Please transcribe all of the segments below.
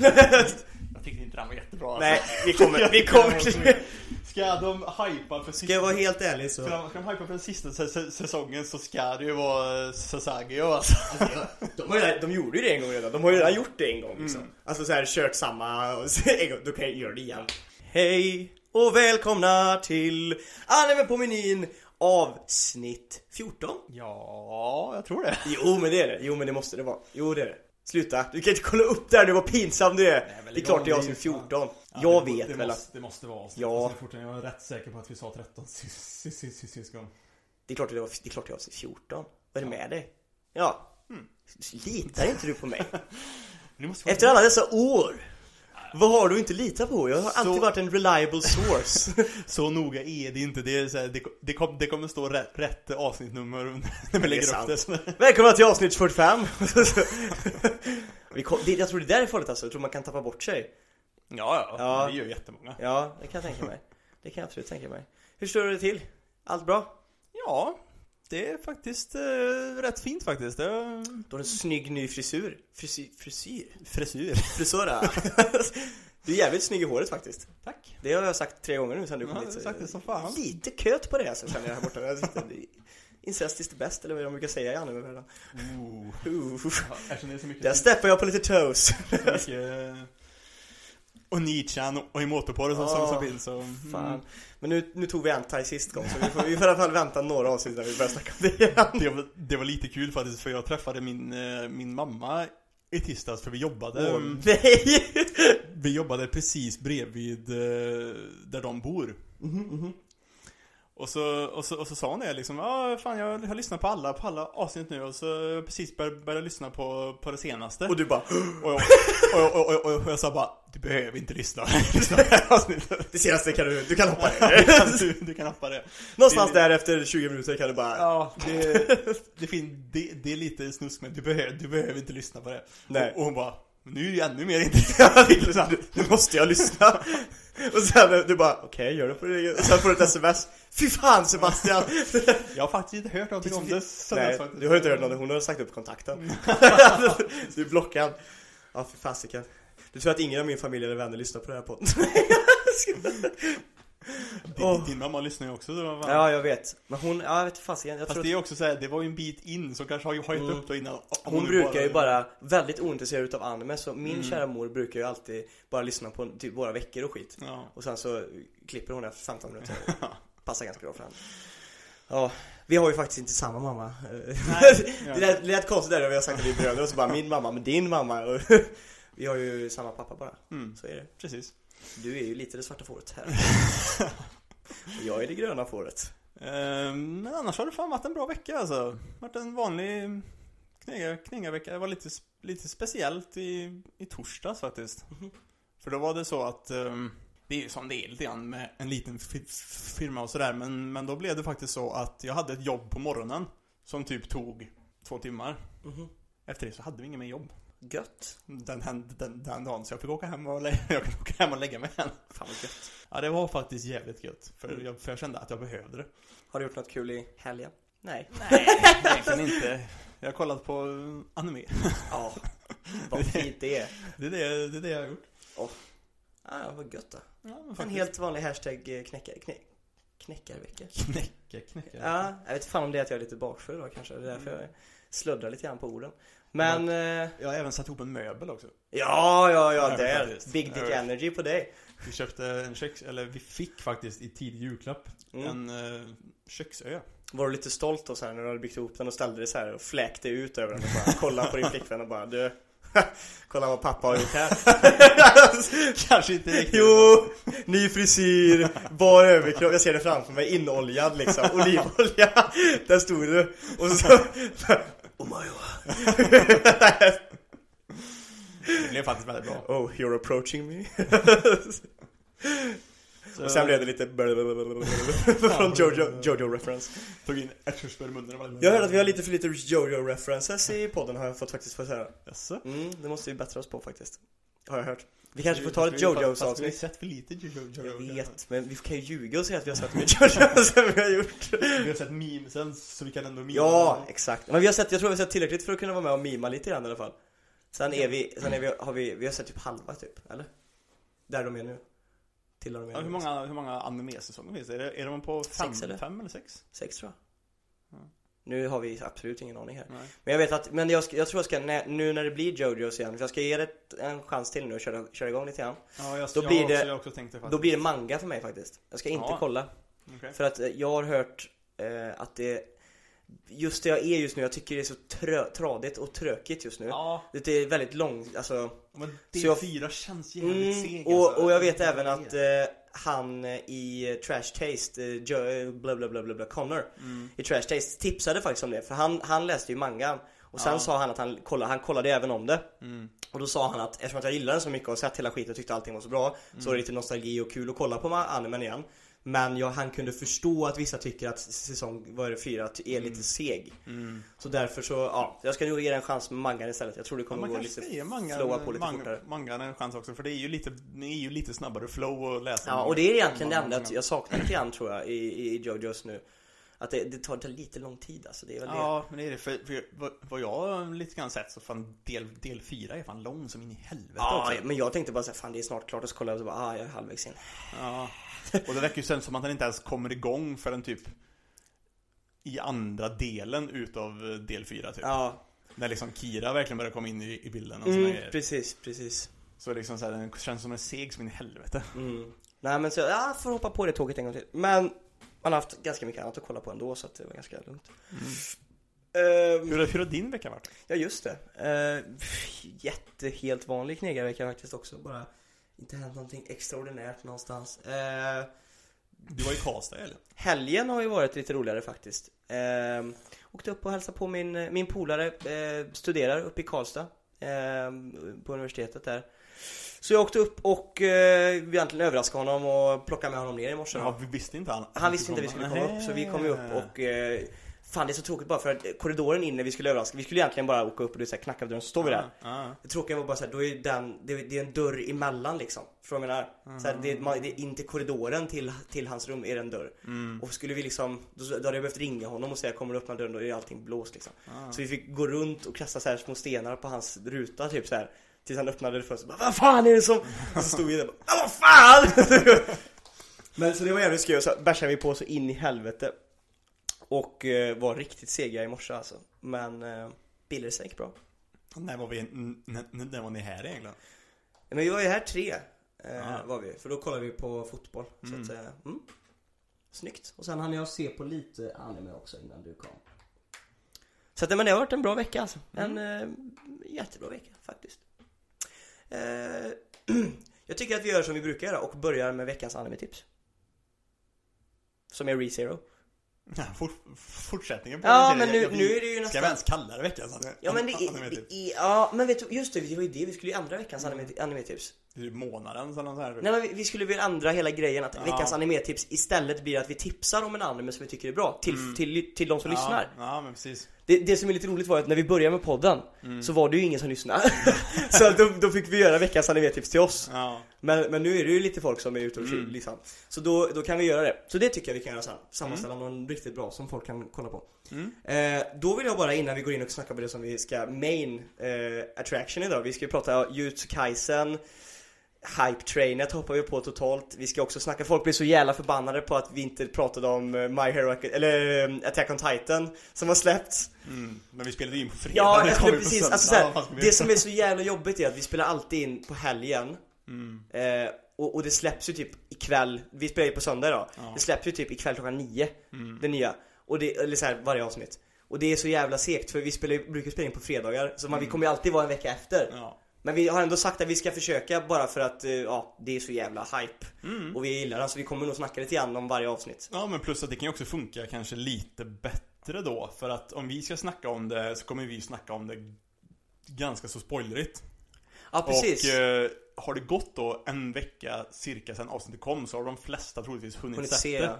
Jag tyckte inte den var jättebra alltså. Nej, vi kommer, vi kommer Ska de hypa för Ska jag vara helt ärlig så Ska de, ska de hypa för den sista sä- säsongen så ska det ju vara Sasagio alltså. de, har ju, redan- de gjorde ju det en gång redan, de har ju redan gjort det en gång liksom. Alltså så här kört samma, en gång, då kan jag göra det igen. Hej och välkomna till Anime på menyn avsnitt 14 Ja, jag tror det. Jo men det är det, jo men det måste det vara, jo det är det Sluta, du kan inte kolla upp där nu vad pinsam du är! men det är klart det är avsnitt ju fan- 14 Ja, Jag det, vet det väl måste, Det måste vara avsnitt. Ja. Alltså, fortfarande, jag är rätt säker på att vi sa 13 sist, gång. Det är klart det, var, det är klart det är avsnitt 14 Vad är det med dig? Ja Litar inte du på mig? Efter alla dessa år Vad har du inte litat på? Jag har alltid Så- varit en reliable source så noga är det inte. Det, är så här, det, det, kom, det kommer stå rätt, rätt avsnittnummer när vi lägger sant. upp det. Välkomna till avsnitt 45 Vi kom, det, Jag tror det där är farligt alltså, jag tror man kan tappa bort sig Ja, ja, Ja. gör jättemånga. Ja, det kan jag tänka mig Det kan jag absolut tänka mig Hur står det till? Allt bra? Ja, det är faktiskt eh, rätt fint faktiskt. Det. Du har en snygg ny frisyr Frisyr? Frisyr? Frisyr. Frisöra Du är jävligt snygg i håret faktiskt Tack. Det har jag sagt tre gånger nu sen du kom Ja, hit sagt det som fan. Lite köt på det alltså, känner jag här borta Incest is the best, eller vad de brukar säga i animevärlden Ooh. uh. Ja, det är så mycket, Där steppar jag på lite toes så mycket eh, och Nichan och Emotoporr som, som Åh, finns så... Fan. Men nu, nu tog vi Antai sist gång så vi får, vi får i alla fall vänta några avsnitt när vi börjar snacka om det igen. Det var, det var lite kul faktiskt för jag träffade min, eh, min mamma i tisdags för vi jobbade Åh, nej! Vi jobbade precis bredvid eh, där de bor Mhm, och, så, och, så, och så sa hon det liksom Ja fan jag har lyssnat på alla, på alla avsnitt nu och så precis börjat, börjat lyssna på, på det senaste Och du bara och, jag, och, och, och, och jag sa bara Du behöver inte lyssna Det senaste kan du, du kan hoppa det. du, du kan hoppa det Någonstans Det- där efter 20 minuter kan du bara Ja, det, det, fin, det, det är lite snusk men du behöver, du behöver inte lyssna på det. Nej. Och, och hon bara, nu är det ännu mer intressant. nu, måste jag lyssna. Och sen du bara okej gör det på det. Och sen får du ett sms. Fy fan Sebastian! Jag har faktiskt inte hört någonting om det. Nej, du har inte hört något. Hon har sagt upp kontakten. du är blockad. Ja fy fasiken. Du tror att ingen av min familj eller vänner lyssnar på den här podden? Din, Åh. din mamma lyssnar ju också. Så fan. Ja jag vet. Men hon, ja jag vet fasiken. Fast tror det är också så här, det var ju en bit in som kanske har ju höjt upp då innan. Hon nu brukar ju bara, väldigt ointresserad utav anime så min Mm. kära mor brukar ju alltid bara lyssna på typ våra veckor och skit Ja. Och sen så klipper hon efter 15 minuter Passar ganska bra för henne Ja, vi har ju faktiskt inte samma mamma Det lät, det lät konstigt där när vi har sagt att vi är bröder och så bara min mamma med din mamma Vi har ju samma pappa bara, Mm, så är det precis. Du är ju lite det svarta fåret här Och jag är det gröna fåret Ehm, men annars har det fan varit en bra vecka alltså. Varit en vanlig knega, knegarvecka. Det var lite, lite speciellt i, i torsdags faktiskt. För då var det så att ehm, det är ju som det är lite grann med en liten fi- firma och sådär. Men, men då blev det faktiskt så att jag hade ett jobb på morgonen. Som typ tog två timmar. Mhm. Efter det så hade vi ingen mer jobb. Gött Den, den, den, den dagen. Så jag fick åka hem och, lä- jag kunde åka hem och lägga mig igen. Fan vad gött Ja det var faktiskt jävligt gött. För jag, för jag kände att jag behövde det. Har du gjort något kul i helgen? Nej Nej, egentligen inte. Jag har kollat på anime. Ja, vad fint det är Det är det, det, är det jag har gjort. Ja, vad gött då Ja, men En faktiskt. helt vanlig hashtag eh, knäcka, knä, knäckarvecka Knäcka, knäcka. Ja, jag vet fan om det är att jag är lite bakfull idag kanske Det är därför jag sluddrar lite grann på orden Men, eh, Jag har även satt ihop en möbel också. ja, ja, ja, där. Big Dick. Energy på dig Vi köpte en köks... Eller vi fick faktiskt i tidig julklapp Mm. en uh, köksö. Var du lite stolt och så här när du hade byggt ihop den och ställde dig så här och fläkte ut över den och bara kollade på din flickvän och bara du Kolla vad pappa har gjort här Kanske inte riktigt. Jo, ny frisyr, bar överkropp, jag ser det framför mig, inoljad liksom, olivolja Där stod du och så Oh my god Det blev faktiskt väldigt bra. Oh, you're approaching me Så Och sen blev det lite från Jojo, Jojo reference Tog in ärtkörsbär i munnen. Jag hörde att vi har lite för lite Jojo references i podden har jag fått faktiskt fått höra Jaså? Mm, det måste vi bättra oss på faktiskt Har jag hört Vi kanske får ta ett Jojos fast Vi har avsnitt sett för lite Jojo. Jag vet, men vi kan ju ljuga och säga att vi har sett mycket Jojo som vi har gjort Vi har sett memesen så vi kan ändå mima. Ja, exakt. Men vi har sett, jag tror vi har sett tillräckligt för att kunna vara med och mima lite grann i alla fall Sen är vi, sen är vi, har vi, vi har sett typ halva typ, eller? Där de är nu. Till där de är Ja, nu. hur många, hur många anime-säsonger finns det? Är, det- är de på fem, Sex, eller? fem eller sex? Sex tror jag. Nu har vi absolut ingen aning här. Nej. Men jag vet att, men jag, jag tror jag ska, nu när det blir Jojos igen, för jag ska ge det en chans till nu och köra, köra igång lite grann. Ja, jag, Då jag, blir har det- också, jag också faktiskt. Då blir det manga för mig faktiskt. Jag ska inte Ja. kolla. Okej. För att eh, jag har hört eh, att det, just det jag är just nu, jag tycker det är så trö, tradigt och trökigt just nu. Ja, Det är väldigt långt, alltså. men Så jag- D4 känns jävligt Mm, seg och, alltså. och jag vet även att eh, han eh, i eh, Trash Taste, eh, jo, bla bla bla bla, bla Connor Mm. i Trash Taste tipsade faktiskt om det. För han, han läste ju mangan. Och sen Ja. sa han att han kollade, han kollade även om det. Mm. Och då sa han att eftersom att jag gillade den så mycket och sett hela skiten och tyckte allting var så bra Så var det lite nostalgi och kul att kolla på animen igen Men jag, han kunde förstå att vissa tycker att säsong, vad är det, fyra är lite seg. Mm. Så därför så, ja, jag ska nog ge en chans med mangan istället. Jag tror det Ja, kommer man gå lite mangan, flowa på lite mang- fortare. mangan en chans också för det är ju lite, det är ju lite snabbare flow att läsa Ja, och det är egentligen det Mangan. enda jag saknar lite grann tror jag i, i Jojos nu Att det, det tar, tar lite lång tid alltså, det är väl det Ja, men det är det. För, för vad, vad jag lite grann sett så fan del, del 4 är fan lång som in i helvete Ja, också. men jag tänkte bara såhär, fan det är snart klart och så kollar jag och så bara, ah jag är halvvägs in Ja. Och det verkar ju sen som att han inte ens kommer igång förrän typ i andra delen utav eh, del 4 typ. Ja, När liksom Kira verkligen börjar komma in i, i bilden och mm, precis, precis Så liksom så här, den känns som en seg som in i helvete. Mm. Nej men så, ja, får hoppa på det tåget en gång till. Men man har haft ganska mycket annat att kolla på ändå så att det var ganska lugnt. Ehm, Hur, har- hur har din vecka varit? ja just det. Uh, jätte, helt vanlig knegarvecka faktiskt också. Bara inte hänt någonting extraordinärt någonstans. Eh, Du var i Karlstad eller? helgen har ju varit lite roligare faktiskt. Uh, åkte upp och hälsade på min, min polare, eh, studerar uppe i Karlstad. på universitetet där. Så jag åkte upp och eh, egentligen överraskade honom och plockade med honom ner i morse. Ja, vi visste inte han. Han visste inte att vi skulle komma upp så vi kom ju upp och eh, Fan det är så tråkigt bara för att korridoren in när vi skulle överraska Vi skulle egentligen bara åka upp och du säger knacka på dörren så står vi där Det tråkiga var bara såhär, då är den, det, är en dörr emellan liksom vad jag menar? Så här, det, är- man, det in till korridoren till, till hans rum är det en dörr Mm. Och skulle vi liksom, då, då hade jag behövt ringa honom och säga kommer du öppna dörren då är allting blåst liksom. Så vi fick gå runt och kasta så här små stenar på hans ruta typ så här Tills han öppnade fönstret bara, Vad fan är det som? Och så stod vi där bara, "Ah, vad fan! Men så det var jävligt skoj, så bärsade vi på så in i helvete Och eh, var riktigt sega i morse alltså Men eh, Billers gick bra När var vi, när var ni här egentligen? Men vi var ju här tre eh, var vi, för då kollade vi på fotboll Mm. Så att, eh, mm. Snyggt Och sen hann jag se på lite anime också innan du kom Så att, men det har varit en bra vecka alltså En eh, jättebra vecka faktiskt Jag tycker att vi gör som vi brukar göra och börjar med veckans anime-tips. Som är ReZero. Ja, fort, fortsättningen på Ja men nu, nu är det ju Ska nästan vi ens kalla det veckans anime? Ja men det anime är, det är, ja men vet du, just det, det var ju det. Vi skulle ju ändra veckans anime- anime-tips Typ månadens eller sånt här. Nej men vi, vi skulle väl ändra hela grejen att Ja. veckans anime-tips istället blir att vi tipsar om en anime som vi tycker är bra till, till, till de som Mm. ja, lyssnar Ja, men precis. det, det som är lite roligt var att när vi började med podden Mm. så var det ju ingen som lyssnade Så då, då fick vi göra veckans anime-tips till oss Ja. men, men nu är det ju lite folk som är ute och Mm. mm. liksom Så då, då kan vi göra det Så det tycker jag vi kan göra sen Sammanställa någon riktigt bra som folk kan kolla på Mm. Eh, då vill jag bara innan vi går in och snackar på det som vi ska main eh, attraction idag. Vi ska ju prata Jutsu Kaisen Hype trainet hoppar vi på totalt. Vi ska också snacka, folk blir så jävla förbannade på att vi inte pratade om eh, My Hero, eller eh, Attack on Titan som har släppts. Mm. Men vi spelade in på fredag. Ja, på precis, alltså såhär, det som är så jävla jobbigt är att vi spelar alltid in på helgen. Mm. Eh, och, och det släpps ju typ ikväll, vi spelar ju på söndag idag. Ja. Det släpps ju typ ikväll klockan nio, Mm. det nya. Och det, eller så här, varje avsnitt. Och det är så jävla segt för vi spelar, brukar spela in på fredagar, så man, vi kommer ju alltid vara en vecka efter. Ja. Men vi har ändå sagt att vi ska försöka bara för att, eh, ja, det är så jävla hype. Mm. Och vi gillar den, så vi kommer nog snacka lite grann om varje avsnitt. ja, men plus att det kan ju också funka kanske lite bättre då. För att om vi ska snacka om det så kommer vi snacka om det ganska så spoilerigt. Ja, precis. Och eh, har det gått då en vecka cirka sedan avsnittet kom så har de flesta troligtvis hunnit, Hunnit se, det.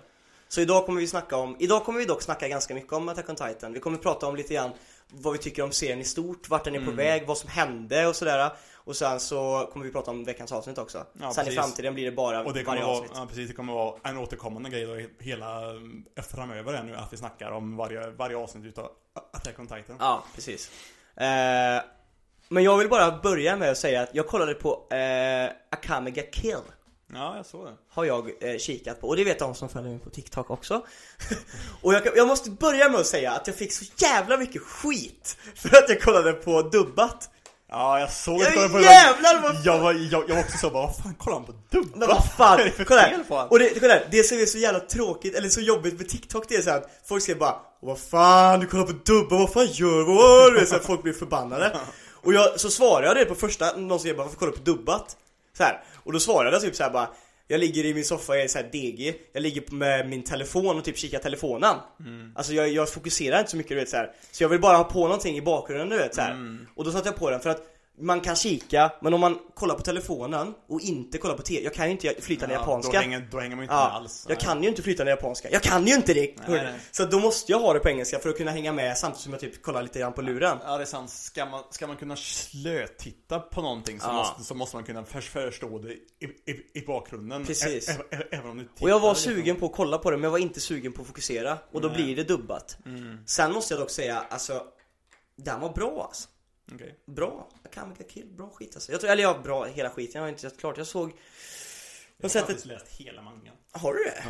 Så idag kommer vi snacka om, idag kommer vi dock snacka ganska mycket om Attack on Titan. Vi kommer prata om lite grann vad vi tycker om serien i stort, vart den är på Mm. väg, vad som hände och sådär. Och sen så kommer vi prata om veckans avsnitt också. Ja, sen i precis. framtiden blir det bara Och det varje vara, avsnitt. ja, precis, det kommer vara en återkommande grej då hela eh, framöver här nu att vi snackar om varje, varje avsnitt utav Attack on Titan. Ja, precis. Eh, Men jag vill bara börja med att säga att jag kollade på eh, Akamega Kill Ja, jag såg det. Har jag eh, kikat på och det vet de som följer mig på TikTok också Och jag, jag måste börja med att säga att jag fick så jävla mycket skit För att jag kollade på dubbat Ja, jag såg Ja, det. På jävlar vad- jag, var, jag, jag var också så bara, vad fan kollar han på dubbat? Men vad fan, det kolla här. Och det, kolla här, det som är så jävla tråkigt, eller så jobbigt med TikTok det är så här att folk säger bara Vad fan, du kollar på dubba, vad fan gör du? Vad?" Du vet, så här, folk blir förbannade Och jag, så svarade jag det på första, någon säger bara varför kollar du på dubbat? Så här. Och då svarade jag typ så här bara jag ligger i min soffa, jag är så här DG Jag ligger med min telefon och typ kikar telefonen Alltså jag, jag fokuserar inte så mycket du vet så här. Så jag vill bara ha på någonting i bakgrunden du vet så här. Och då satte jag på den för att man kan kika, men om man kollar på telefonen och inte kollar på TV, jag kan ju inte flytande Ja, japanska Då hänger, då hänger man inte med Ja, alls. jag kan ju inte flytande japanska, jag kan ju inte det! Nej, nej. Så då måste jag ha det på engelska för att kunna hänga med samtidigt som jag typ kollar lite grann på luren Ja det är sant, ska man, ska man kunna slötitta på någonting så, Ja. måste, så måste man kunna för, förstå det i, i, i bakgrunden Precis. Ä, ä, även om du tittar Och jag var liksom. sugen på att kolla på det men jag var inte sugen på att fokusera Och då Nej. blir det dubbat Sen måste jag dock säga, alltså Den var bra alltså Okej. Bra, Akamega Kill, bra skit alltså jag tror, Eller ja, bra hela skiten, jag har inte sett klart Jag såg Jag har sett faktiskt läst hela mangan Har du det?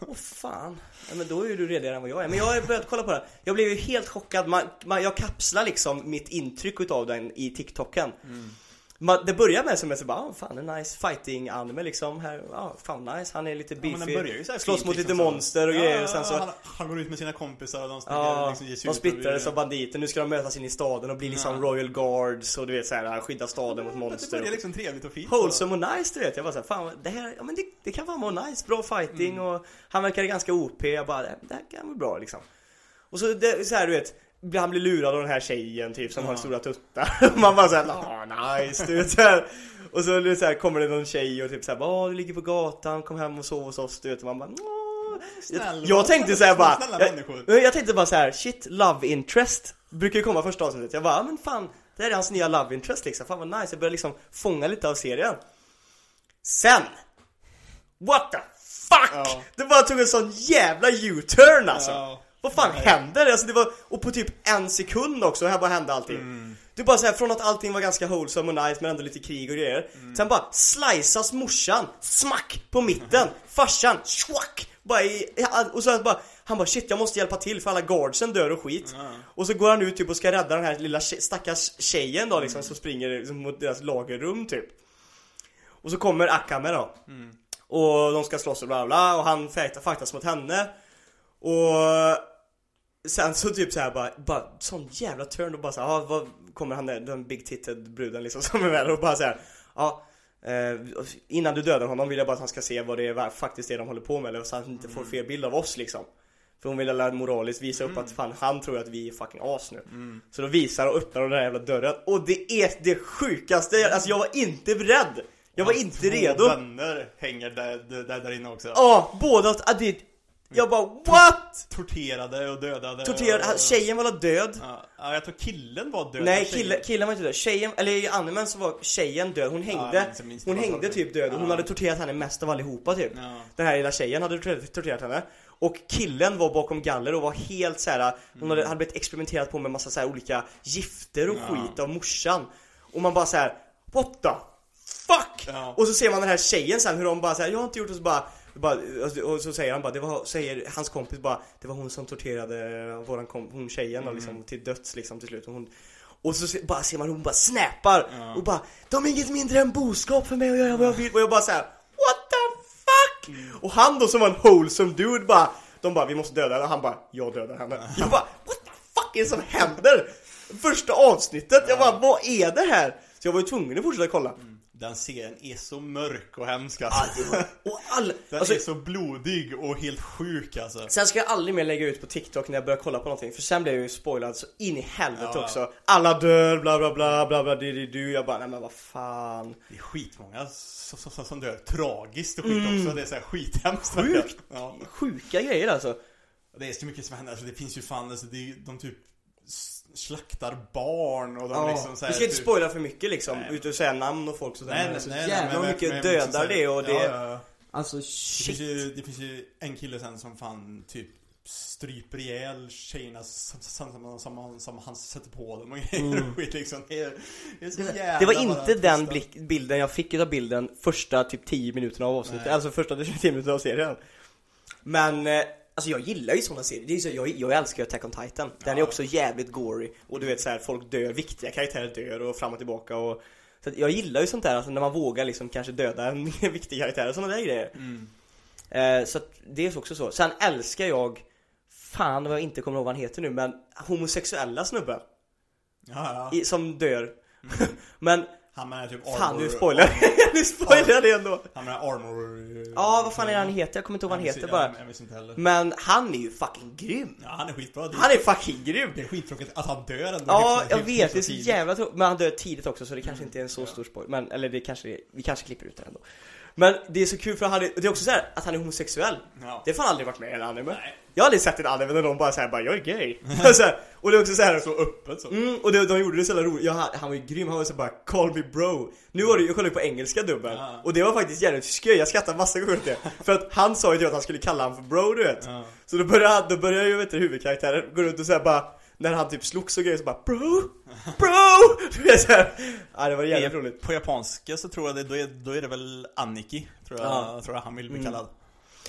Åh fan, ja, men då är ju du redigare än vad jag är. Men jag har börjat kolla på det. Jag blev ju helt chockad. Man, man, jag kapslar liksom mitt intryck utav den i TikToken. Man, det börjar med som jag så bara, ah, fan en nice fighting anime liksom. Här, ah, fan nice, han är lite Ja, beefy. här slåss fint, mot liksom, lite så. monster och ja, grejer. Och sen så, han, han går ut med sina kompisar och de snackar, Ja, liksom, de och- av banditer, nu ska de mötas in i staden och bli liksom Ja. Royal Guards och du vet såhär, skydda staden mot Det monster. börjar liksom trevligt och fint Wholesome och nice du vet, jag bara såhär, fan det här, ja men det, det kan fan vara nice, bra fighting och han verkar ganska OP, jag bara, det det här kan vara bra liksom Och så, det, så här, du vet, han blir lurad av den här tjejen typ som Ja. har stora tuttar Man bara såhär, ah nice du vet så här. Och så, du så här, kommer det någon tjej och typ såhär, åh du ligger på gatan, kom hem och sov hos oss du vet och man bara, åh jag, jag tänkte såhär bara, jag, jag tänkte bara så här: shit, love interest Brukar ju komma första avsnittet, jag bara, ja, men fan Det här är hans nya love interest liksom, fan vad nice, jag börjar liksom fånga lite av serien Sen What the fuck! Ja. Det bara tog en sån jävla U-turn alltså Ja. Vad fan Nej. händer? Alltså det var, och på typ en sekund också, här bara hände allting Mm. Är bara såhär, från att allting var ganska wholesome och nice men ändå lite krig och grejer Mm. Sen bara sliceas morsan, smack på mitten Farsan, schwack! Bara i, och så bara, han bara shit jag måste hjälpa till för alla guardsen dör och skit Ja. Och så går han ut typ och ska rädda den här lilla stackars tjejen då Mm. liksom som springer liksom mot deras lagerrum typ Och så kommer Akame då Mm. Och de ska slåss och bla bla och han fightas mot henne Och Sen så typ så här bara, bara sån jävla turn och bara så här, ah, vad kommer han där, den big titted bruden liksom som är med och bara så här, ja eh, Innan du dödar honom vill jag bara att han ska se vad det är faktiskt det de håller på med eller så han inte får fel bild av oss liksom. För hon vill alla moraliskt visa upp att fan han tror att vi är fucking as nu. Så då visar och öppnar den där jävla dörren och det är det sjukaste, alltså jag var inte beredd. Jag var inte Två redo. vänner hänger där, där, där inne också. Ja, båda, ah, det, jag bara what? Torterade och dödade Torterad, och... tjejen var död Ja, ja, jag tror killen var död Nej och tjejen- kille, killen var inte död, tjejen, eller i animen så var tjejen död, hon hängde minns det Hon hängde så. typ död, hon Ja. hade torterat henne mest av allihopa typ Ja. Den här lilla tjejen hade torterat, torterat henne Och killen var bakom galler och var helt såhär Hon hade, hade blivit experimenterat på med massa så här olika gifter och Mm. Ja. skit av morsan Och man bara så här: What the fuck? Ja. Och så ser man den här tjejen sen hur de bara säger jag har inte gjort det så bara bara, och så säger han bara, det var, säger hans kompis bara Det var hon som torterade våran kom, hon tjejen då, liksom, till döds liksom till slut. Och hon och så se- bara ser man hon bara snappar Ja. och bara De är inget mindre än boskap för mig att göra vad jag vill. Och jag bara såhär What the fuck? Och han då som var en wholesome dude bara De bara vi måste döda henne. Och han bara jag dödar henne. Jag bara what the fuck är det som händer? Första avsnittet, jag bara vad är det här? Så jag var ju tvungen att fortsätta kolla Den serien är så mörk och hemsk alltså. Och all, Den alltså, är så blodig och helt sjuk alltså Sen ska jag aldrig mer lägga ut på TikTok när jag börjar kolla på någonting För sen blev jag ju spoilad så in i helvete Ja. också Alla dör, bla bla bla bla bla di, di, du Jag bara nej men vad fan Det är skitmånga som, som, som dör tragiskt och skit också Det är så här skithemskt Mm. Sjukt. ja. Sjuka grejer alltså Det är så mycket som händer, alltså det finns ju fan alltså, det, de typ slaktar barn och de Ja, liksom så här, vi ska inte typ- spoila för mycket liksom, Nej. utan säga namn och folk sådär Nej, nej, alltså, nej, Jävlar men- vad mycket men- men liksom så dödar här- det och det ja, ja. Alltså Det finns, shit ju, det finns ju en kille sen som fan typ stryper ihjäl tjejerna som, som, som, som han sätter på dem och grejer och skit liksom. Det är, det är så jävla Mm. Det var inte den blick, bilden jag fick utav bilden första typ 10 minuterna av avsnittet, Nej. alltså första 10 minuterna av serien Men, eh, alltså jag gillar ju sådana serier, det är så, jag, jag älskar ju Attack on Titan. Den är Ja. också jävligt gory, och du vet så här, folk dör, viktiga karaktärer dör och fram och tillbaka och så jag gillar ju sånt där, alltså när man vågar liksom kanske döda en viktig karaktär och sådana där grejer. Mm. eh, Så att det är också så, sen älskar jag Fan vad jag inte kommer ihåg vad han heter nu men homosexuella snubbar Ja, ja. i, som dör. Men Han med typ Fan nu armor- spoilar Nu spoilar jag det ändå. Han med armor... Ja vad fan är det han heter? Jag kommer inte ihåg vad han Jag heter visste- bara. Jag, jag visste inte heller. Men han är ju fucking grym. Ja, han är skitbra. Han är fucking grym! det är skittråkigt att han dör ändå. Ja, jag vet, det är så jävla tråkigt. Men han dör tidigt också så det kanske inte är en så stor spoil Men, eller det kanske är, vi kanske klipper ut det ändå Men det är så kul för han är, det är också så här att han är homosexuell Ja. Det har fan aldrig varit med i en anime Nej. Jag har aldrig sett en anime där någon bara säger bara 'Jag är gay' så här, Och det är också så här, Så öppet så. Mm, och det, de gjorde det så jävla roligt, ja, han, var ju grym, han var så bara 'Call me bro' Nu var det, jag kollade på engelska dubben Ja. Och det var faktiskt jävligt skoj, jag skrattade massa gånger åt det För att han sa ju att han skulle kalla honom för bro du vet Ja. Så då började, då började ju vet du, huvudkaraktären gå runt och säga bara När han typ slogs och grejer så bara 'Bro! Bro!' Du vet såhär Ja det var jävligt roligt På japanska så tror jag det, då är, då är det väl Anniki, tror jag, Ja. tror jag han vill bli Mm. kallad.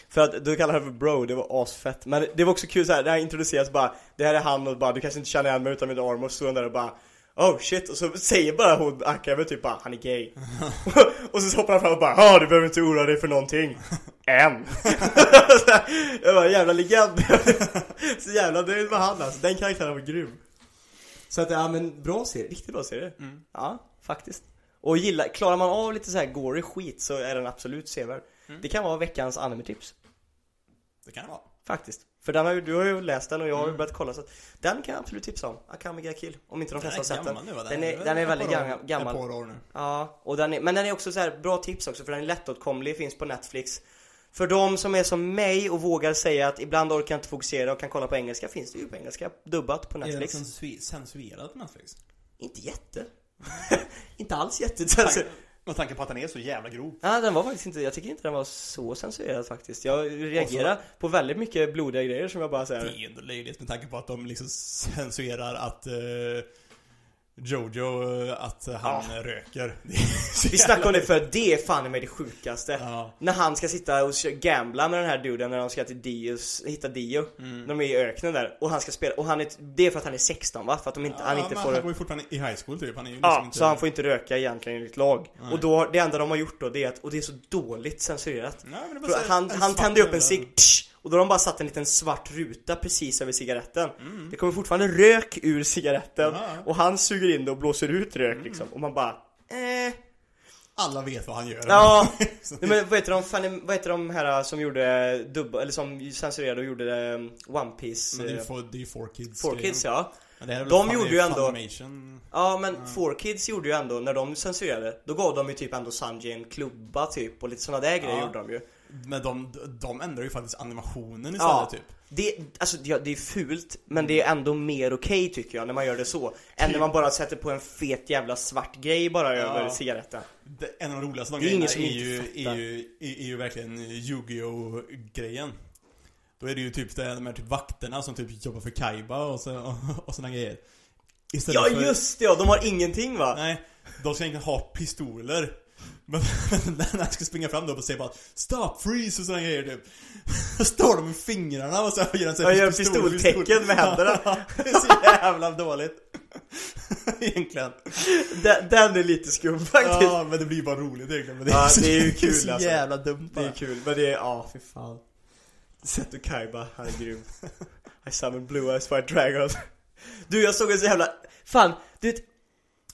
För att du kallar han för bro, det var asfett Men det var också kul såhär, det här introduceras bara Det här är han och bara, du kanske inte känner igen mig utan min arm och så där och bara Oh shit, och så säger bara hon Akame typ bara, han är gay. Och så hoppar han fram och bara, ja du behöver inte oroa dig för någonting. Än. Jag var jävla legend. Så jävla nöjd med han alltså, den karaktären var grym. Så att ja men bra serie, riktigt bra serie. Mm. Ja, faktiskt. Och gilla, klarar man av lite så här gory skit så är den absolut sevärd. Mm. Det kan vara veckans anime-tips. Det kan det vara. Faktiskt. För den har ju, du har ju läst den och jag har ju Mm. börjat kolla så att Den kan jag absolut tipsa om. Akame ga Kill. Om inte de flesta har sett den. nu va? Den är- den är väldigt gammal- gammal. Ett par år nu. Ja, och den är, men den är också så här bra tips också för den är lättåtkomlig, finns på Netflix. För de som är som mig och vågar säga att ibland orkar jag inte fokusera och kan kolla på engelska finns det ju på engelska dubbat på Är den Netflix. censur- censurerad på Netflix? Inte jätte. inte alls jätte. Alltså, Med tanke på att den är så jävla grov. ja, den var faktiskt inte, jag tycker inte den var så censurerad faktiskt. Jag reagerar på väldigt mycket blodiga grejer som jag bara Det säger. är ju ändå löjligt med tanke på att de liksom censurerar att eh, Jojo, eh, att han Ja. röker. Är Vi snackade om det för det är fan med det sjukaste. Ja. När han ska sitta och gambla med den här duden när de ska till Dios, hitta Dio. Mm. De är i öknen där. Och han ska spela, och han är, det är för att han är 16 va? För att de inte, han Ja, inte men får... Han går ju fortfarande i high school typ. Han är ju liksom Ja, inte... så han får inte röka egentligen enligt lag. Nej. Och då, det enda de har gjort då det är att, och det är så dåligt censurerat. Nej, men det var För så han, han tände upp en cigg, och då har de bara satt en liten svart ruta precis över cigaretten. Mm. Det kommer fortfarande rök ur cigaretten. Ja. Och han suger in det och blåser ut rök liksom. Och man bara, eh. Alla vet vad han gör. Ja, men vad heter de, fan, vad heter de här som gjorde dubb, eller som censurerade och gjorde um, One Piece? Men det är ju eh, for, det är four kids. Four. Kids ja. De gjorde ju ändå- Funimation. Ja men Four Kids gjorde ju ändå, när de censurerade, då gav de ju typ ändå Sanji en klubba typ och lite sådana där grejer Ja. gjorde de ju. Men de, de ändrar ju faktiskt animationen istället Ja. typ. Det, alltså ja, det är fult, men det är ändå mer okej tycker jag när man gör det så. Än när man bara sätter på en fet jävla svart grej bara Ja. över cigaretten. Det, en av de roligaste de grejerna är ju, är, ju, är, är ju verkligen Yu-Gi-Oh grejen Då är det ju typ de här typ vakterna som typ jobbar för Kaiba och, så, och, och sådana grejer Istället Ja för, just det ja, de har ingenting va? Nej, de ska egentligen ha pistoler Men när han ska springa fram då och säga bara Stop, freeze och sådana grejer typ står de med fingrarna och så gör han så här Jag gör pistol- pistoltecken med händerna. Det är så jävla dåligt Egentligen Den, den är lite skum faktiskt. Ja, men det blir bara roligt egentligen men det är, Ja, så, det är ju kul, så alltså. jävla dumt Det är bara. kul, men det är, ja fy fan Seto Kaiba, han är grym I summon blue eyes white dragon Du jag såg en så jävla, fan, du vet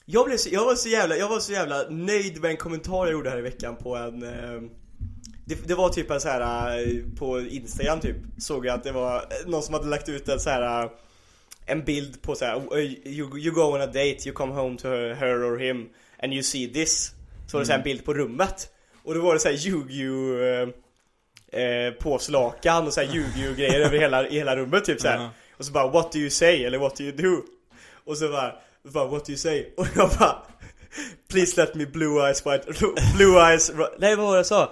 jag, blev så, jag var så jävla, jag var så jävla nöjd med en kommentar jag gjorde här i veckan på en eh, det, det var typ en så här eh, på Instagram typ Såg jag att det var eh, någon som hade lagt ut en så här En bild på så här, "Oh, you, you go on a date, you come home to her, her or him And you see this Så var det så här en bild på rummet Och då var det så här Yu-Gi-Oh eh, påslakan och så här Yu-Gi-Oh grejer över hela, i hela rummet typ så här. Ja. Och så bara What do you say? eller What do you do? Och så bara, bara What do you say? Och jag bara Please let me blue eyes white Blue eyes Nej vad var det jag sa?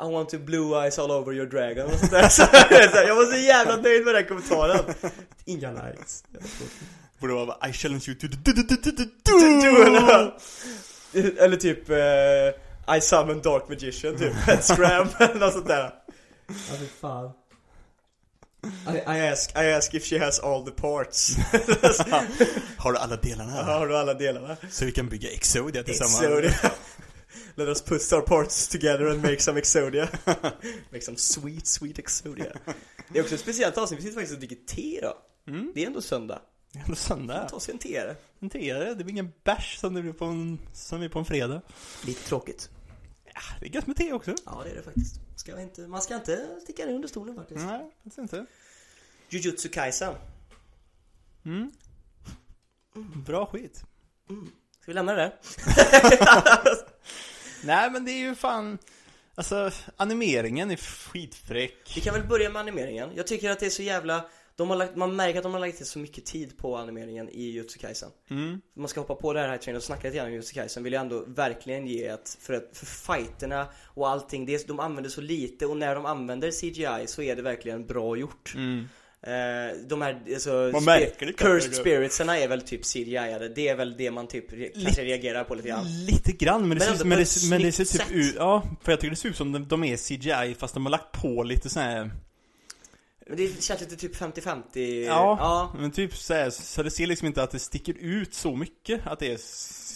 I want to blue eyes all over your dragon och sånt där. Så, så, Jag var så jävla nöjd med den kommentaren. Inga likes. Borde vara I challenge you to du- Eller typ eh, I summon dark magician typ, scram eller något sånt där. Ja fy fan. I, I, ask, I ask if she has all the parts. Har du alla delarna? Har du alla delarna? Så vi kan bygga Exodia tillsammans? Exodia. Let us put our parts together and make some Exodia. make some sweet, sweet Exodia. Det är också ett speciellt avsnitt, vi sitter faktiskt och dricker te idag. Mm. Det är ändå söndag. Det är ändå söndag. Ta oss en te. En teare, det blir ingen bärs som det blir på en, som är på en fredag. Lite tråkigt. Ja, det är gött med te också. Ja det är det faktiskt. Ska inte, man ska inte sticka det under stolen faktiskt. Nej, tror inte. Jujutsu Kaisen. Mm. Bra skit. Ska vi lämna det där? Nej, men det är ju fan... Alltså, animeringen är skitfräck. Vi kan väl börja med animeringen. Jag tycker att det är så jävla... De har lagt, man märker att de har lagt så mycket tid på animeringen i Jujutsu Kaisen. Mm. man ska hoppa på det här trainen och snacka lite grann om Jujutsu Kaisen vill jag ändå verkligen ge att för, att, för fighterna och allting, det, är- de använder så lite och när de använder CGI så är det verkligen bra gjort. Mm. Eh, de här, alltså, Man märker det. Cursed Spiritserna är väl typ CGI-ade, det är väl det man typ re- kanske reagerar på lite grann. Lite grann, men det, Men ser, men det, men det ser typ ut, ja, för jag tycker det ser ut som de, de är CGI fast de har lagt på lite sån här, Men det känns lite typ 50-50 ja, ja. men typ så, här, så det ser liksom inte att det sticker ut så mycket att det är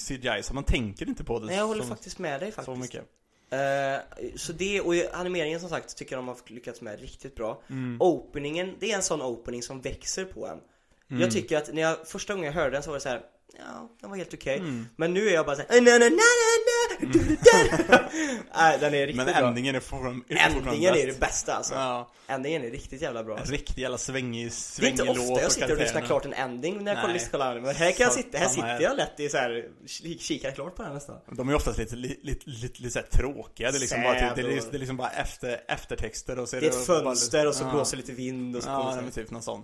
CGI, så man tänker inte på det Nej jag håller så, faktiskt med dig så faktiskt mycket. Eh, Så det, och animeringen som sagt tycker jag de har lyckats med riktigt bra Mm. Openingen, det är en sån opening som växer på en Mm. Jag tycker att när jag, första gången jag hörde den så var det så här. Ja, den var helt okej Mm. Men nu är jag bara såhär du. Nej, den är riktigt Men bra. ändningen är fortfarande Ändringen är det bästa alltså. Ja, Ändringen är riktigt jävla bra. En alltså. riktig jävla svängig, Det är svängig inte låt ofta jag sitter och lyssnar klart en ending när jag kollar anime Men här kan jag sitta, här sitter jag lätt i så här ki- kikar klart på den nästan. De är oftast lite, lite, lite, lite, lite tråkiga, det är liksom bara, det är, Sad det är liksom bara efter, eftertexter och så är Det är ett fönster och så ja. blåser lite vind och så Ja, men typ någon sån.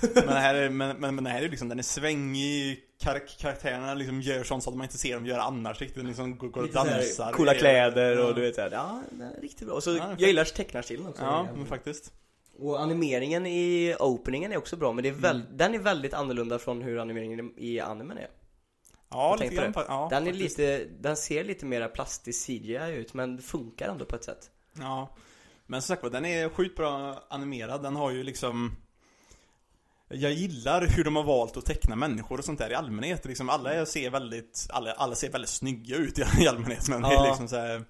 Men det här är, men, men, men här är liksom, den är svängig, kar- karaktärerna liksom gör sånt som man inte ser dem göra annars riktigt, den liksom går, och så dansar. Coola kläder och Ja. du vet såhär, ja, riktigt bra. Och så, Ja, jag gillar tecknarstilen också. Ja, men faktiskt. Och animeringen i openingen är också bra, men det är väl, Mm. den är väldigt annorlunda från hur animeringen i animen är. Ja, lite grann. Ja, den är faktiskt. lite, den ser lite mer plastisk CGI ut, men funkar ändå på ett sätt. Ja. Men som sagt den är sjukt bra animerad. Den har ju liksom... Jag gillar hur de har valt att teckna människor och sånt där i allmänhet. Liksom alla ser väldigt, alla, alla ser väldigt snygga ut i, allmänhet. Men det Ja. är liksom så här,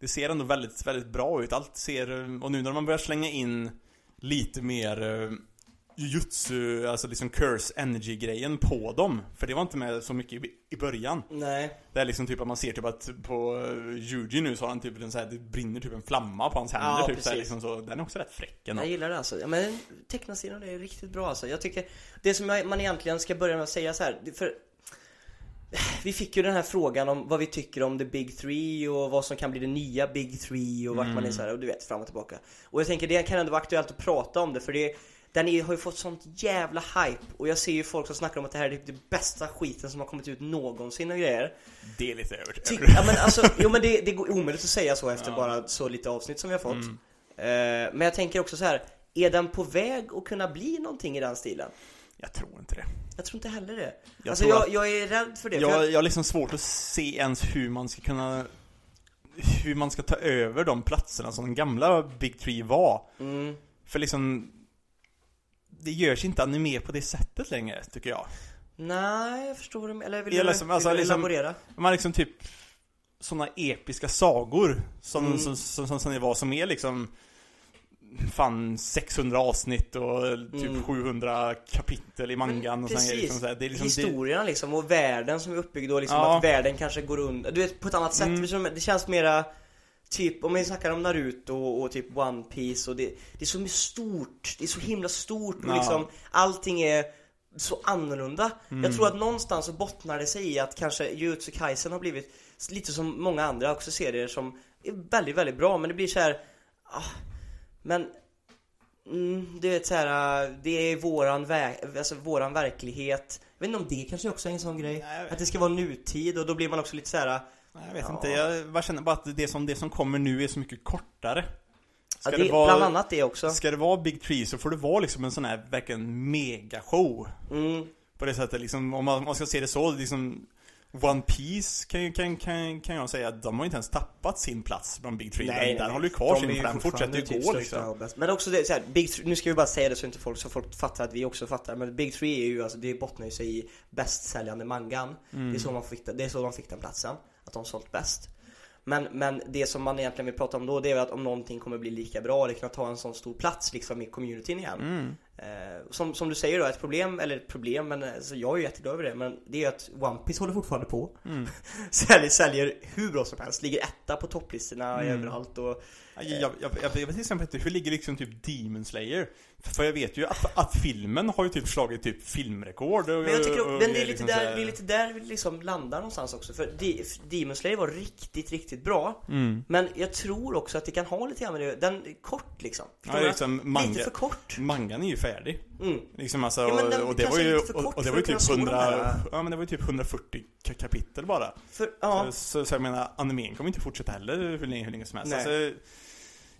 Det ser ändå väldigt, väldigt bra ut. Allt ser, och nu när man börjar slänga in lite mer uh, Jujutsu, alltså liksom curse energy-grejen på dem. För det var inte med så mycket i, början. Nej. Det är liksom typ att man ser typ att på uh, Yuji nu så har han typ en så här, det brinner typ en flamma på hans händer Ja, typ så här, precis. liksom så. Den är också rätt fräck ändå. Jag gillar det alltså. Ja, men tecknarstilen är riktigt bra alltså. Jag tycker, det som jag, man egentligen ska börja med att säga så här, för vi fick ju den här frågan om vad vi tycker om the big three och vad som kan bli det nya big three och vart man är så här, och du vet, fram och tillbaka. Och jag tänker det kan ändå vara aktuellt att prata om det för det den är, har ju fått sånt jävla hype och jag ser ju folk som snackar om att det här är det bästa skiten som har kommit ut någonsin och grejer. Det är lite överdrivet. Ja men alltså, jo men det, det går omöjligt att säga så efter bara så lite avsnitt som vi har fått. Mm. Eh, men jag tänker också så här, är den på väg att kunna bli någonting i den stilen? Jag tror inte det. Jag tror inte heller det. Jag alltså jag, jag är rädd för det. för Jag, jag, jag har liksom svårt att se ens hur man ska kunna hur man ska ta över de platserna som den gamla Big Three var. mm, För liksom det görs inte anime på det sättet längre, tycker jag. nej, jag förstår menar. Eller vill du, liksom, alltså, vill liksom- elaborera? Man liksom typ såna episka sagor som, Mm. som, som, som, som det var, som är liksom fan 600 avsnitt och typ Mm. 700 kapitel i mangan och Precis, liksom så här. Det är liksom det, historierna liksom och världen som är uppbyggd och liksom Ja. att världen kanske går under, du vet på ett annat sätt. Mm. Liksom, Det känns mera Typ om vi snackar om Naruto och, och typ One Piece och det, det är så stort, det är så himla stort och Ja. liksom allting är så annorlunda. Mm. Jag tror att någonstans så bottnar det sig i att kanske Jujutsu Kaisen har blivit lite som många andra också serier som är väldigt, väldigt bra men det blir så här. Ah, men mm, du vet så här, det är våran, alltså, våran verklighet. Jag vet inte om det kanske också är en sån grej. Att det ska vara nutid och då blir man också lite så här. Jag vet Ja. inte, jag bara känner bara att det som, det som kommer nu är så mycket kortare. Ja, Ska det, det vara- Bland annat det också. Ska det vara Big Tree så får det vara liksom en sån här verkligen megashow. Mm. På det sättet liksom, om man, man ska se det så, liksom One Piece kan, kan, kan, kan jag säga att de har inte ens tappat sin plats bland Big Tree. den, den håller ju kvar sin, för den fortsätter ju typ gå största liksom. Men också det, så här, Big Three, nu ska vi bara säga det så inte folk, så folk fattar att vi också fattar. Men Big Three är ju alltså, det bottnar ju sig i bästsäljande mangan. Mm. Det, är så man fick, det är så de fick den platsen. Att de sålt bäst. Men, men det som man egentligen vill prata om då det är att om någonting kommer bli lika bra det kan ta en sån stor plats liksom i communityn igen. Mm. Eh, som, som du säger då, ett problem, eller ett problem, men alltså, jag är ju jätteglad över det Men det är att One Piece håller fortfarande på Mm. säljer, säljer hur bra som helst, ligger etta på topplistorna Mm. överallt och Jag, jag, jag, jag vet till exempel inte, hur ligger liksom typ Demon Slayer? För jag vet ju att, att filmen har ju typ slagit typ filmrekord Men jag tycker och- men det är lite liksom där, här- det är lite där vi liksom landar någonstans också För De- Demon Slayer var riktigt, riktigt bra Mm. Men jag tror också att det kan ha lite grann med det Den är kort liksom Ja, liksom manga, Lite för kort mangan är ju färdig. mm. Liksom alltså, Ja, den och det var ju, och, och det var ju typ få de 100, här- ja men det var ju typ 140 ka- kapitel bara. För, ja, Så, så, så jag menar, animen kommer inte fortsätta heller hur länge, hur länge som helst. Nej. Alltså,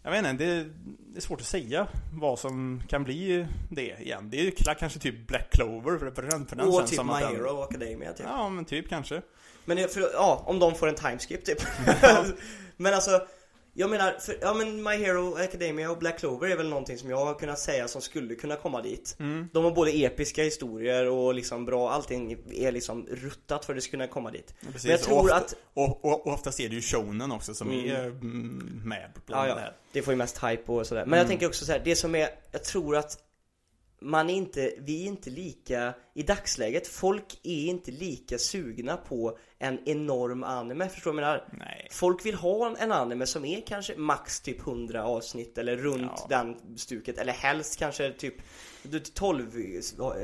jag vet inte, det, det är svårt att säga vad som kan bli det igen. Det är kanske typ Black Clover, för, den, för den och känns typ My den, Hero Academia typ Ja men typ kanske. Men för, ja, om de får en timeskip typ Men alltså Jag menar, för, ja men My Hero Academia och Black Clover är väl någonting som jag har kunnat säga som skulle kunna komma dit Mm. De har både episka historier och liksom bra, allting är liksom ruttat för att det ska kunna komma dit Ja, precis. Men jag tror och ofta, att, Och, och, och oftast är det ju shonen också som Mm. är mm, med ja, bland det ja, här. det får ju mest hype och sådär Men Mm. jag tänker också så här, det som är, jag tror att man är inte, vi är inte lika, i dagsläget, folk är inte lika sugna på en enorm anime, förstår du vad jag menar? Nej. Folk vill ha en- anime som är kanske max typ 100 avsnitt eller runt Ja. den stuket eller helst kanske typ du- 12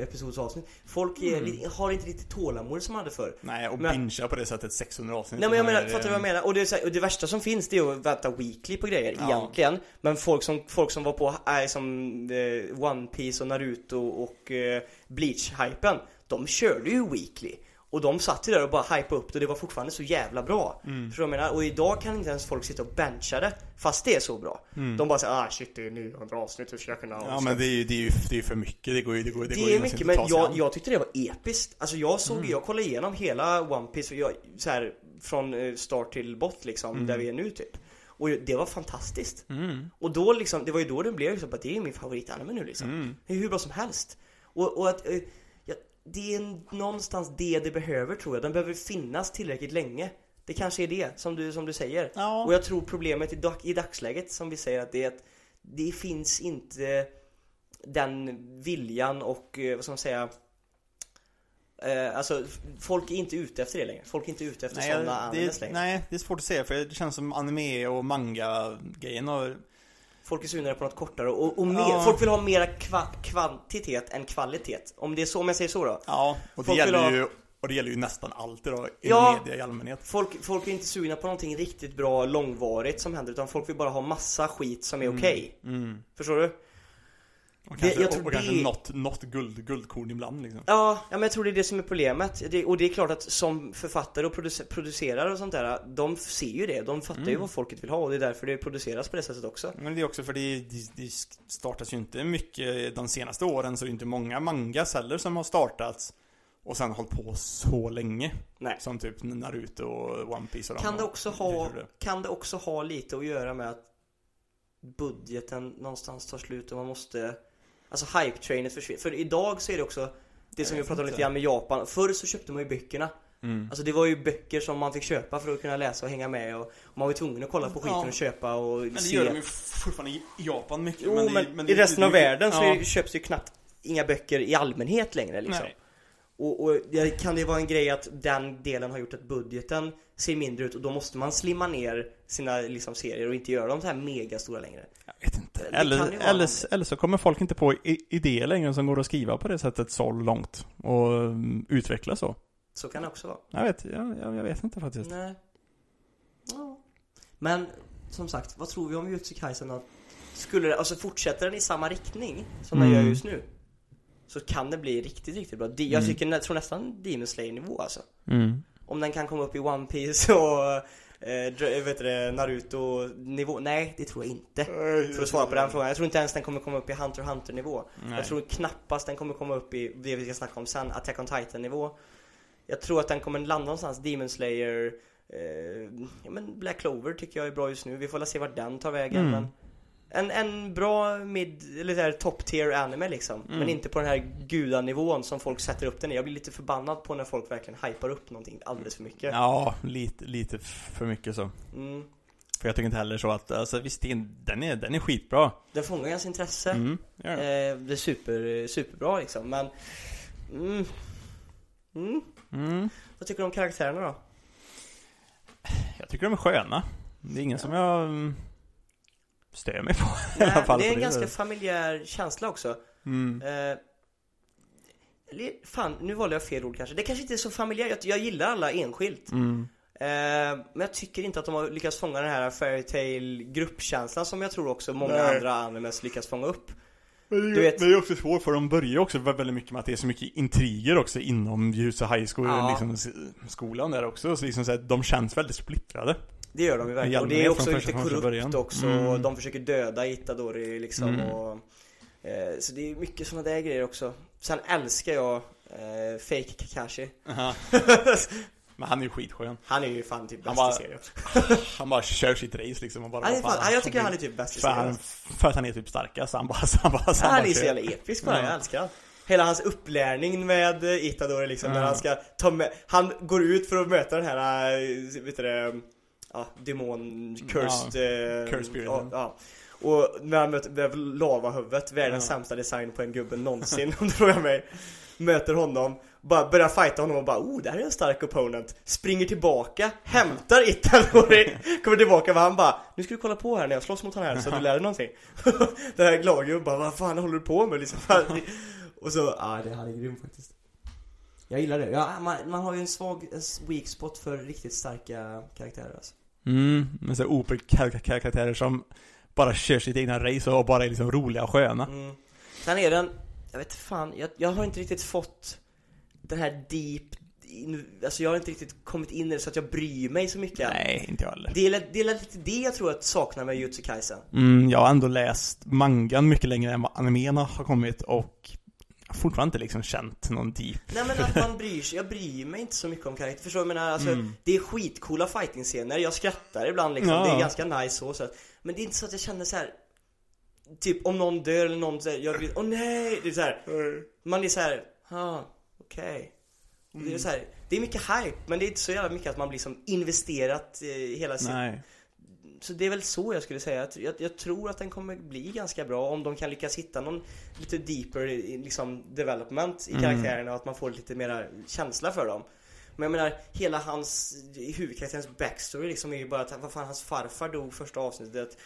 episods avsnitt. Folk är, Mm. har inte riktigt tålamod som man hade förr. Nej, och Men- bingea på det sättet 600 avsnitt. Nej men jag menar, fattar du vad jag menar? Och det, här, och det värsta som finns det är att vänta weekly på grejer Ja. egentligen Men folk som, folk som var på, är som eh, One Piece och Naruto och eh, Bleach-hypen De körde ju weekly och de satt ju där och bara hypade upp det och det var fortfarande så jävla bra Mm. Förstår du vad jag menar? Och idag kan inte ens folk sitta och bencha det Fast det är så bra Mm. De bara säger ah shit det är 900 avsnitt, hur ska jag kunna Ja men det är ju, det är ju, det är för mycket, det går ju, det går, det går det ju är mycket men jag, jag tyckte det var episkt Alltså jag såg, Mm. jag kollade igenom hela One Piece jag, så här, Från eh, start till bot liksom, Mm. där vi är nu typ Och det var fantastiskt Mm. Och då liksom, det var ju då det blev liksom att det är min favoritanime nu liksom Mm. Det är hur bra som helst Och, och att, eh, det är någonstans det det behöver tror jag Den behöver finnas tillräckligt länge Det kanske är det, som du, som du säger Ja. och jag tror problemet i, dag, i dagsläget som vi säger att det är att det finns inte den viljan och eh, vad ska man säga eh, Alltså folk är inte ute efter det längre. Folk är inte ute efter Nej, sådana det, längre. nej, det är svårt att säga för det känns som anime och manga-grejen har... Folk är sugnare på något kortare och, och mer, Ja. folk vill ha mera kva, kvantitet än kvalitet. Om det är så, om jag säger så då. Ja, och det Folk gäller ha- ju och det gäller ju nästan allt idag i Ja. media i allmänhet. Folk, folk är inte sugna på någonting riktigt bra långvarigt som händer utan folk vill bara ha massa skit som är okej. Mm. Förstår du? Och Det- kanske, jag tror och, och kanske det- något, något guld, guldkorn ibland liksom. Ja, ja men jag tror det är det som är problemet. Det, och det är klart att som författare och producer, producerare och sånt där, de ser ju det. De fattar ju Mm. vad folket vill ha och det är därför det produceras på det sättet också. Men det är också för det, det, det startas ju inte mycket de senaste åren så det är inte många mangas heller som har startats och sen hållit på så länge. Nej. Som typ Naruto och One Piece och de Kan det också ha, gjorde det. kan det också ha lite att göra med att budgeten någonstans tar slut och man måste Alltså hype-trainet försvinner. För idag så är det också det som Jag vi pratade om lite grann med Japan. Förr så köpte man ju böckerna. Mm. Alltså det var ju böcker som man fick köpa för att kunna läsa och hänga med och, och man var ju tvungen att kolla på skiten Ja. och köpa och Men det se. gör de ju fortfarande i Japan mycket. Jo men, det- i resten det- av världen så ja. det- köps det ju knappt inga böcker i allmänhet längre liksom. Nej. Och, och det- kan det vara en grej att den delen har gjort att budgeten ser mindre ut och då måste man slimma ner sina liksom, serier och inte göra dem så här megastora längre. Jag vet inte. Det Eller, eller, eller så kommer folk inte på i- idéer längre som går att skriva på det sättet så långt och um, utveckla så. Så kan det också vara. Jag vet, jag, jag, jag vet inte faktiskt. Nej. Ja. Men som sagt, vad tror vi om Jutsu Kaisen? Skulle alltså fortsätter den i samma riktning som den Mm. gör just nu Så kan det bli riktigt, riktigt bra. De- Jag Mm. tycker, jag tror nästan Demon Slayer nivå alltså Mm. om den kan komma upp i One Piece och eh, dr- vet du det, Naruto nivå? Nej, det tror jag inte. För att svara på den frågan. Jag tror inte ens den kommer komma upp i Hunter x Hunter nivå. Nej. Jag tror knappast den kommer komma upp i det vi ska snacka om sen, Attack on Titan nivå. Jag tror att den kommer landa någonstans, Demon Slayer, eh, ja men Black Clover tycker jag är bra just nu. Vi får väl se vart den tar vägen Mm. men en, en bra mid, eller så här top tier anime liksom. Mm. Men inte på den här gudanivån som folk sätter upp den i. Jag blir lite förbannad på när folk verkligen hypar upp någonting alldeles för mycket. Ja, lite, lite för mycket så. Mm. För jag tycker inte heller så att, alltså visst, den är, den är skitbra. Den fångar ens intresse. Mm, det. Eh, det är super, superbra liksom, men... Mm. Mm. Mm. Vad tycker du om karaktärerna då? Jag tycker de är sköna. Det är ingen som jag stör mig på i alla Nej, fall. det är en ganska sättet. familjär känsla också. Mm. Eh, fan, nu valde jag fel ord kanske. Det kanske inte är så familjärt. Jag, jag gillar alla enskilt. Mm. Eh, men jag tycker inte att de har lyckats fånga den här fairytale gruppkänslan som jag tror också många Nej. andra animes lyckas fånga upp. Men det, Du vet- det är också svårt för de börjar också väldigt mycket med att det är så mycket intriger också inom Ljusa High School, Ja. liksom skolan där också. Så liksom så att de känns väldigt splittrade. Det gör de ju verkligen. Och det är också lite korrupt också. Mm. Och de försöker döda Itadori liksom. Mm. Och, eh, så det är mycket sådana där grejer också. Sen älskar jag eh, Fake Kakashi. Men han är ju skitskön. Han är ju fan typ bäst bara- i serien. Han bara kör sitt race liksom och bara Han är fan, ja, jag tycker han är typ bäst i för, serien. han, för att han är typ starkast, så han bara, så han bara, så Han, han är bara så kör. jävla episk bara, Ja. jag älskar han. Hela hans upplärning med Itadori liksom, när Ja. han ska ta med, han går ut för att möta den här, eh, vet du det, ja, demon, cursed, eh, Cursed spirit, ja, ja. Och när han möter lavahuvudet, världens Ja. sämsta design på en gubbe någonsin om du frågar mig. Möter honom, bara börjar fighta honom och bara oh, det här är en stark opponent. Springer tillbaka, hämtar Itadori, kommer tillbaka och han bara Nu ska du kolla på här när jag slåss mot han här så att du lär dig någonting. Den här glada gubben bara vad fan håller du på med liksom? Och så, ja det här är grym faktiskt. Jag gillar det. Ja, man, man har ju en svag en weak spot för riktigt starka karaktärer alltså. Mm, men så OP-karaktärer som bara kör sitt egna race och bara är liksom roliga och sköna. Mm. Sen är den, jag vet fan, jag, jag har inte riktigt fått den här deep, alltså jag har inte riktigt kommit in i det så att jag bryr mig så mycket. Nej, inte jag heller. Det är, det är lite det jag tror att saknar med Jutsu Kaisen. Mm, jag har ändå läst mangan mycket längre än vad animen har kommit och har fortfarande inte liksom känt någon deep. Nej men att man bryr sig, jag bryr mig inte så mycket om karaktär. Förstår du? Jag menar, alltså, det är skitcoola fighting-scener, jag skrattar ibland liksom, Ja. det är ganska nice så, så Men det är inte så att jag känner så här. Typ om någon dör eller någon säger, jag vill, åh nej! Det är så här. Man är så här, ah, okej. Det är så här, det är mycket hype, men det är inte så jävla mycket att man blir som investerat i hela sin Nej. Så det är väl så jag skulle säga. att Jag, jag tror att den kommer bli ganska bra om de kan lyckas hitta någon lite deeper liksom development i karaktärerna och att man får lite mera känsla för dem. Men jag menar, hela hans huvudkaraktärens backstory liksom är ju bara att vad fan, hans farfar dog första avsnittet.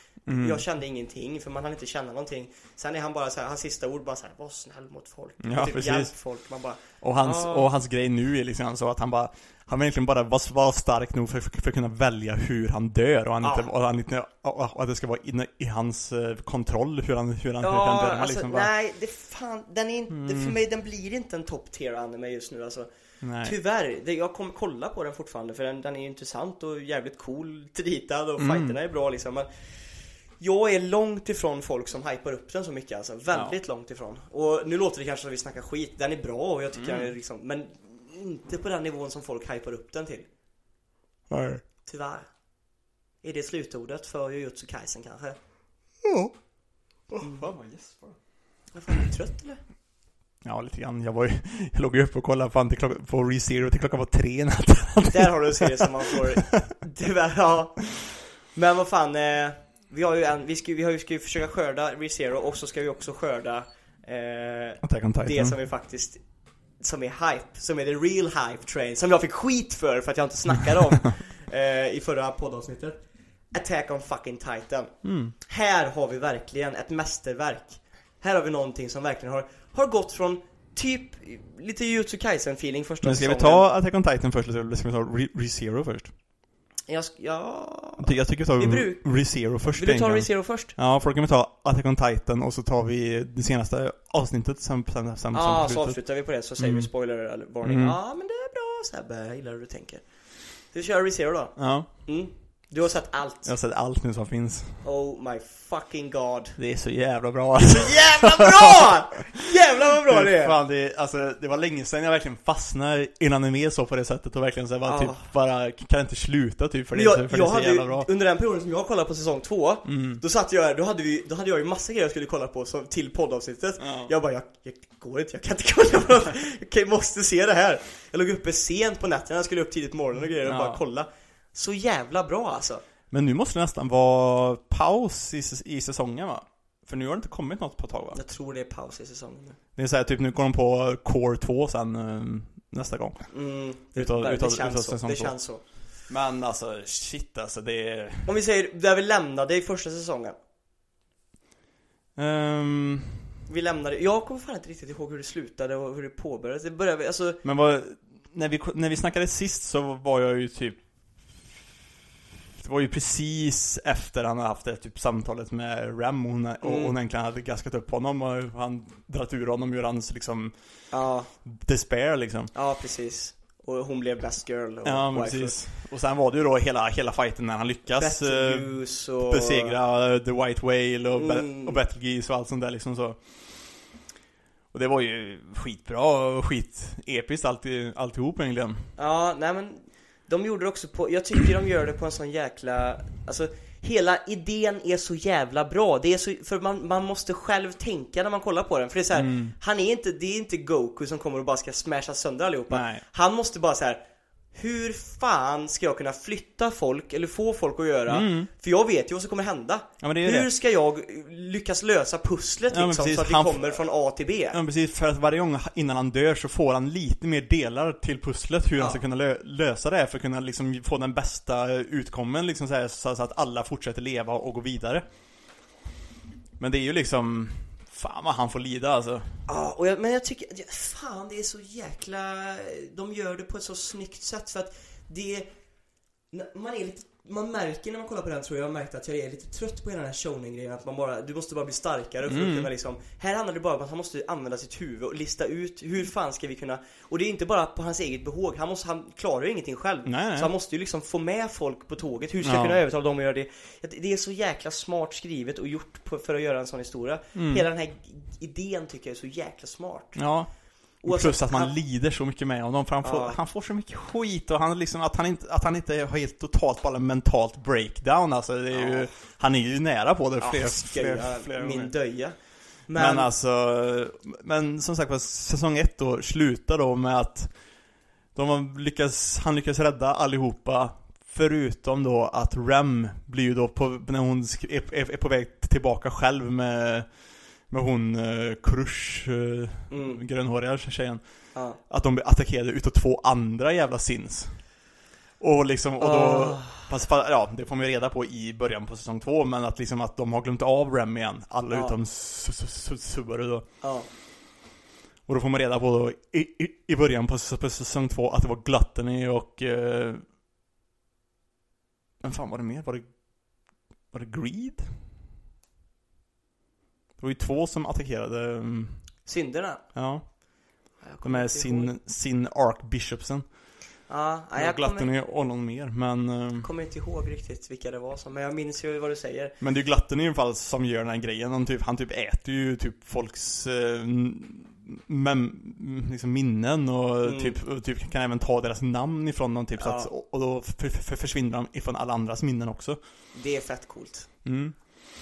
Jag kände ingenting för man hann inte känna någonting. Sen är han bara så här, hans sista ord bara så här, var snäll mot folk. Ja, typ precis. hjälp folk. Man bara, Och hans, Ja. och hans grej nu är liksom så att han bara Han vill egentligen bara vara var stark nog för, för, för att kunna välja hur han dör och, han Ja. inte, och, han inte, och, och att det ska vara i, i hans eh, kontroll hur han, hur han, hur Ja, han dör. Man alltså liksom bara, nej, det fan, den är inte, för mig den blir inte en top tier anime just nu alltså. Nej. Tyvärr, det, jag kommer kolla på den fortfarande för den, den är intressant och jävligt cool, ritad och fighterna är bra liksom men Jag är långt ifrån folk som hypar upp den så mycket alltså, väldigt långt ifrån Och nu låter det kanske som att vi snackar skit, den är bra och jag tycker den är liksom, men inte på den nivån som folk hypar upp den till Nej. Tyvärr Är det slutordet för Jujutsu Kaisen kanske? Ja. Åh, fan vad gäspar. Vad fan, är du trött eller? Ja, lite grann. Jag var ju, jag låg ju uppe och kollade fan till klockan, på ReZero till klockan var tre i natten. Där har du en serie som man får Tyvärr, ja Men vad fan eh, Vi har ju en, vi ska, vi har ju, ska ju försöka skörda ReZero och så ska vi också skörda eh. Det som är faktiskt Som är hype, som är the real hype train Som jag fick skit för för att jag inte snackade om eh, I förra poddavsnittet Attack on fucking Titan Mm. Här har vi verkligen ett mästerverk Här har vi någonting som verkligen har, har gått från Typ lite Jujutsu Kaisen feeling första Men ska vi säsongen. ta Attack on Titan först eller ska vi ta Re- ReZero först? Jag, sk- ja... Jag ty- Jag tycker vi tar Vi bruk- ReZero först Vill du ta egentligen. ReZero först? Ja, för då kan vi ta Attack on Titan och så tar vi det senaste avsnittet sen, sen, sen, sen Ja, på så slutet. avslutar vi på det så säger Mm. vi spoiler eller varning. Mm. Ja, men det är bra Sebbe, jag gillar hur du tänker. Du kör ReZero då. Ja, Mm. Du har sett allt. jag har sett allt nu som finns. Oh my fucking god. Det är så jävla bra alltså. Jävla bra! Jävlar vad bra det är! Fan, det, alltså, det var länge sedan jag verkligen fastnade i en anime så på det sättet och verkligen så här, bara, Ja. typ, bara kan inte sluta typ för det, jag, är så- för jag det är så jävla ju, bra. under den perioden som jag kollade på säsong två Mm. Då satt jag då hade, vi, då hade jag ju massa grejer jag skulle kolla på som, till poddavsnittet Ja. Jag bara, jag, jag går inte, jag kan inte kolla på något Jag måste se det här Jag låg uppe sent på nätterna, jag skulle upp tidigt på morgonen och grejer och Ja. bara kolla Så jävla bra alltså. Men nu måste det nästan vara paus i, i säsongen va? För nu har det inte kommit något på ett tag va? Jag tror det är paus i säsongen nu. Det är såhär, typ nu går de på Core 2 sen eh, nästa gång. Mm, det, Utav- det, utav- känns utav så, det känns så. Men alltså shit alltså det är... Om vi säger, där vi lämnade i första säsongen. Ehm, Vi lämnade, jag kommer fan inte riktigt ihåg hur det slutade och hur det påbörjades. Det började, alltså men vad, när vi, när vi snackade sist så var jag ju typ Det var ju precis efter han hade haft det typ samtalet med Ram och hon, och Mm. hon egentligen hade gaskat upp honom och han dragit ur honom ur hans liksom Ja, despair liksom. Ja precis. Och hon blev best girl och Ja precis. Och sen var det ju då hela, hela fighten när han lyckas eh, och... besegra The White Whale och, Mm. och Betelgeuse och allt sånt där liksom så. Och det var ju skitbra och skitepiskt alltid, alltihop egentligen. Ja, nej men de gjorde det också på, jag tycker de gör det på en sån jäkla, alltså hela idén är så jävla bra. Det är så, för man, man måste själv tänka när man kollar på den. För det är så här, Mm. han är inte, det är inte Goku som kommer och bara ska smasha sönder allihopa. Nej. Han måste bara så här. Hur fan ska jag kunna flytta folk, eller få folk att göra? För jag vet ju vad som kommer hända. Mm. Ja, Hur det. ska jag lyckas lösa pusslet Ja, liksom, precis. så att vi kommer från A till B? Ja precis, för att varje gång innan han dör så får han lite mer delar till pusslet hur Ja. han ska kunna lö- lösa det för att kunna liksom få den bästa utkommen liksom så, här, så att alla fortsätter leva och gå vidare Men det är ju liksom Fan vad han får lida alltså. Ja, och jag, men jag tycker, fan det är så jäkla, de gör det på ett så snyggt sätt för att det, man är lite, man märker när man kollar på den tror jag, jag har märkt att jag är lite trött på hela den här shonen-grejen att man bara, du måste bara bli starkare för att Mm. kunna liksom, här handlar det bara om att han måste använda sitt huvud och lista ut hur fan ska vi kunna, och det är inte bara på hans eget behåg, han måste, han klarar ju ingenting själv. Nej, nej. Så han måste ju liksom få med folk på tåget, hur ska Ja. jag kunna övertala dem att göra Det det är så jäkla smart skrivet och gjort på, för att göra en sån historia. Mm. Hela den här idén tycker jag är så jäkla smart. Ja Oavsett- Plus att man han- lider så mycket med honom för han får, Ja. han får så mycket skit och han liksom, att han inte, att han inte har helt totalt bara mentalt breakdown alltså det är ju, Ja. Han är ju nära på det Ja, flera, jag- flera min döja. Men, Men, alltså, men som sagt var, säsong ett då slutar då med att de har lyckats, han lyckas rädda allihopa Förutom då att Rem blir ju då på, när hon är, är, är på väg tillbaka själv med Med hon uh, Krush, uh, mm, grönhåriga tjejen ja. Att de blir attackerade utav två andra jävla sins Och liksom, och då Ah. Fast, fa- ja, det får man ju reda på i början på säsong två Men att liksom att de har glömt av Rem igen Alla Ja. utom Su- Su- Su- Subaru då ja. och då får man reda på då, i, i, i början på, på säsong två att det var Gluttony och... Eh, vem fan var det mer? Var det... Var det Greed? Var ju två som attackerade, mm, Synderna? ja. Ja, jag De kommer är inte sin, ihåg. sin Archbishopsen. Ja, nej, Ja, jag kommer, Gluttony och någon mer, men... Eh, kommer inte ihåg riktigt vilka det var som, men jag minns ju vad du säger. men det är ju Gluttony i alla fall som gör den här grejen. Han typ, han typ äter ju typ folks... Eh, mem, liksom minnen och Mm. typ, och typ kan även ta deras namn ifrån dem typ så Ja. att, och och då för, för, försvinner de ifrån alla andras minnen också. Det är fett coolt. Mm.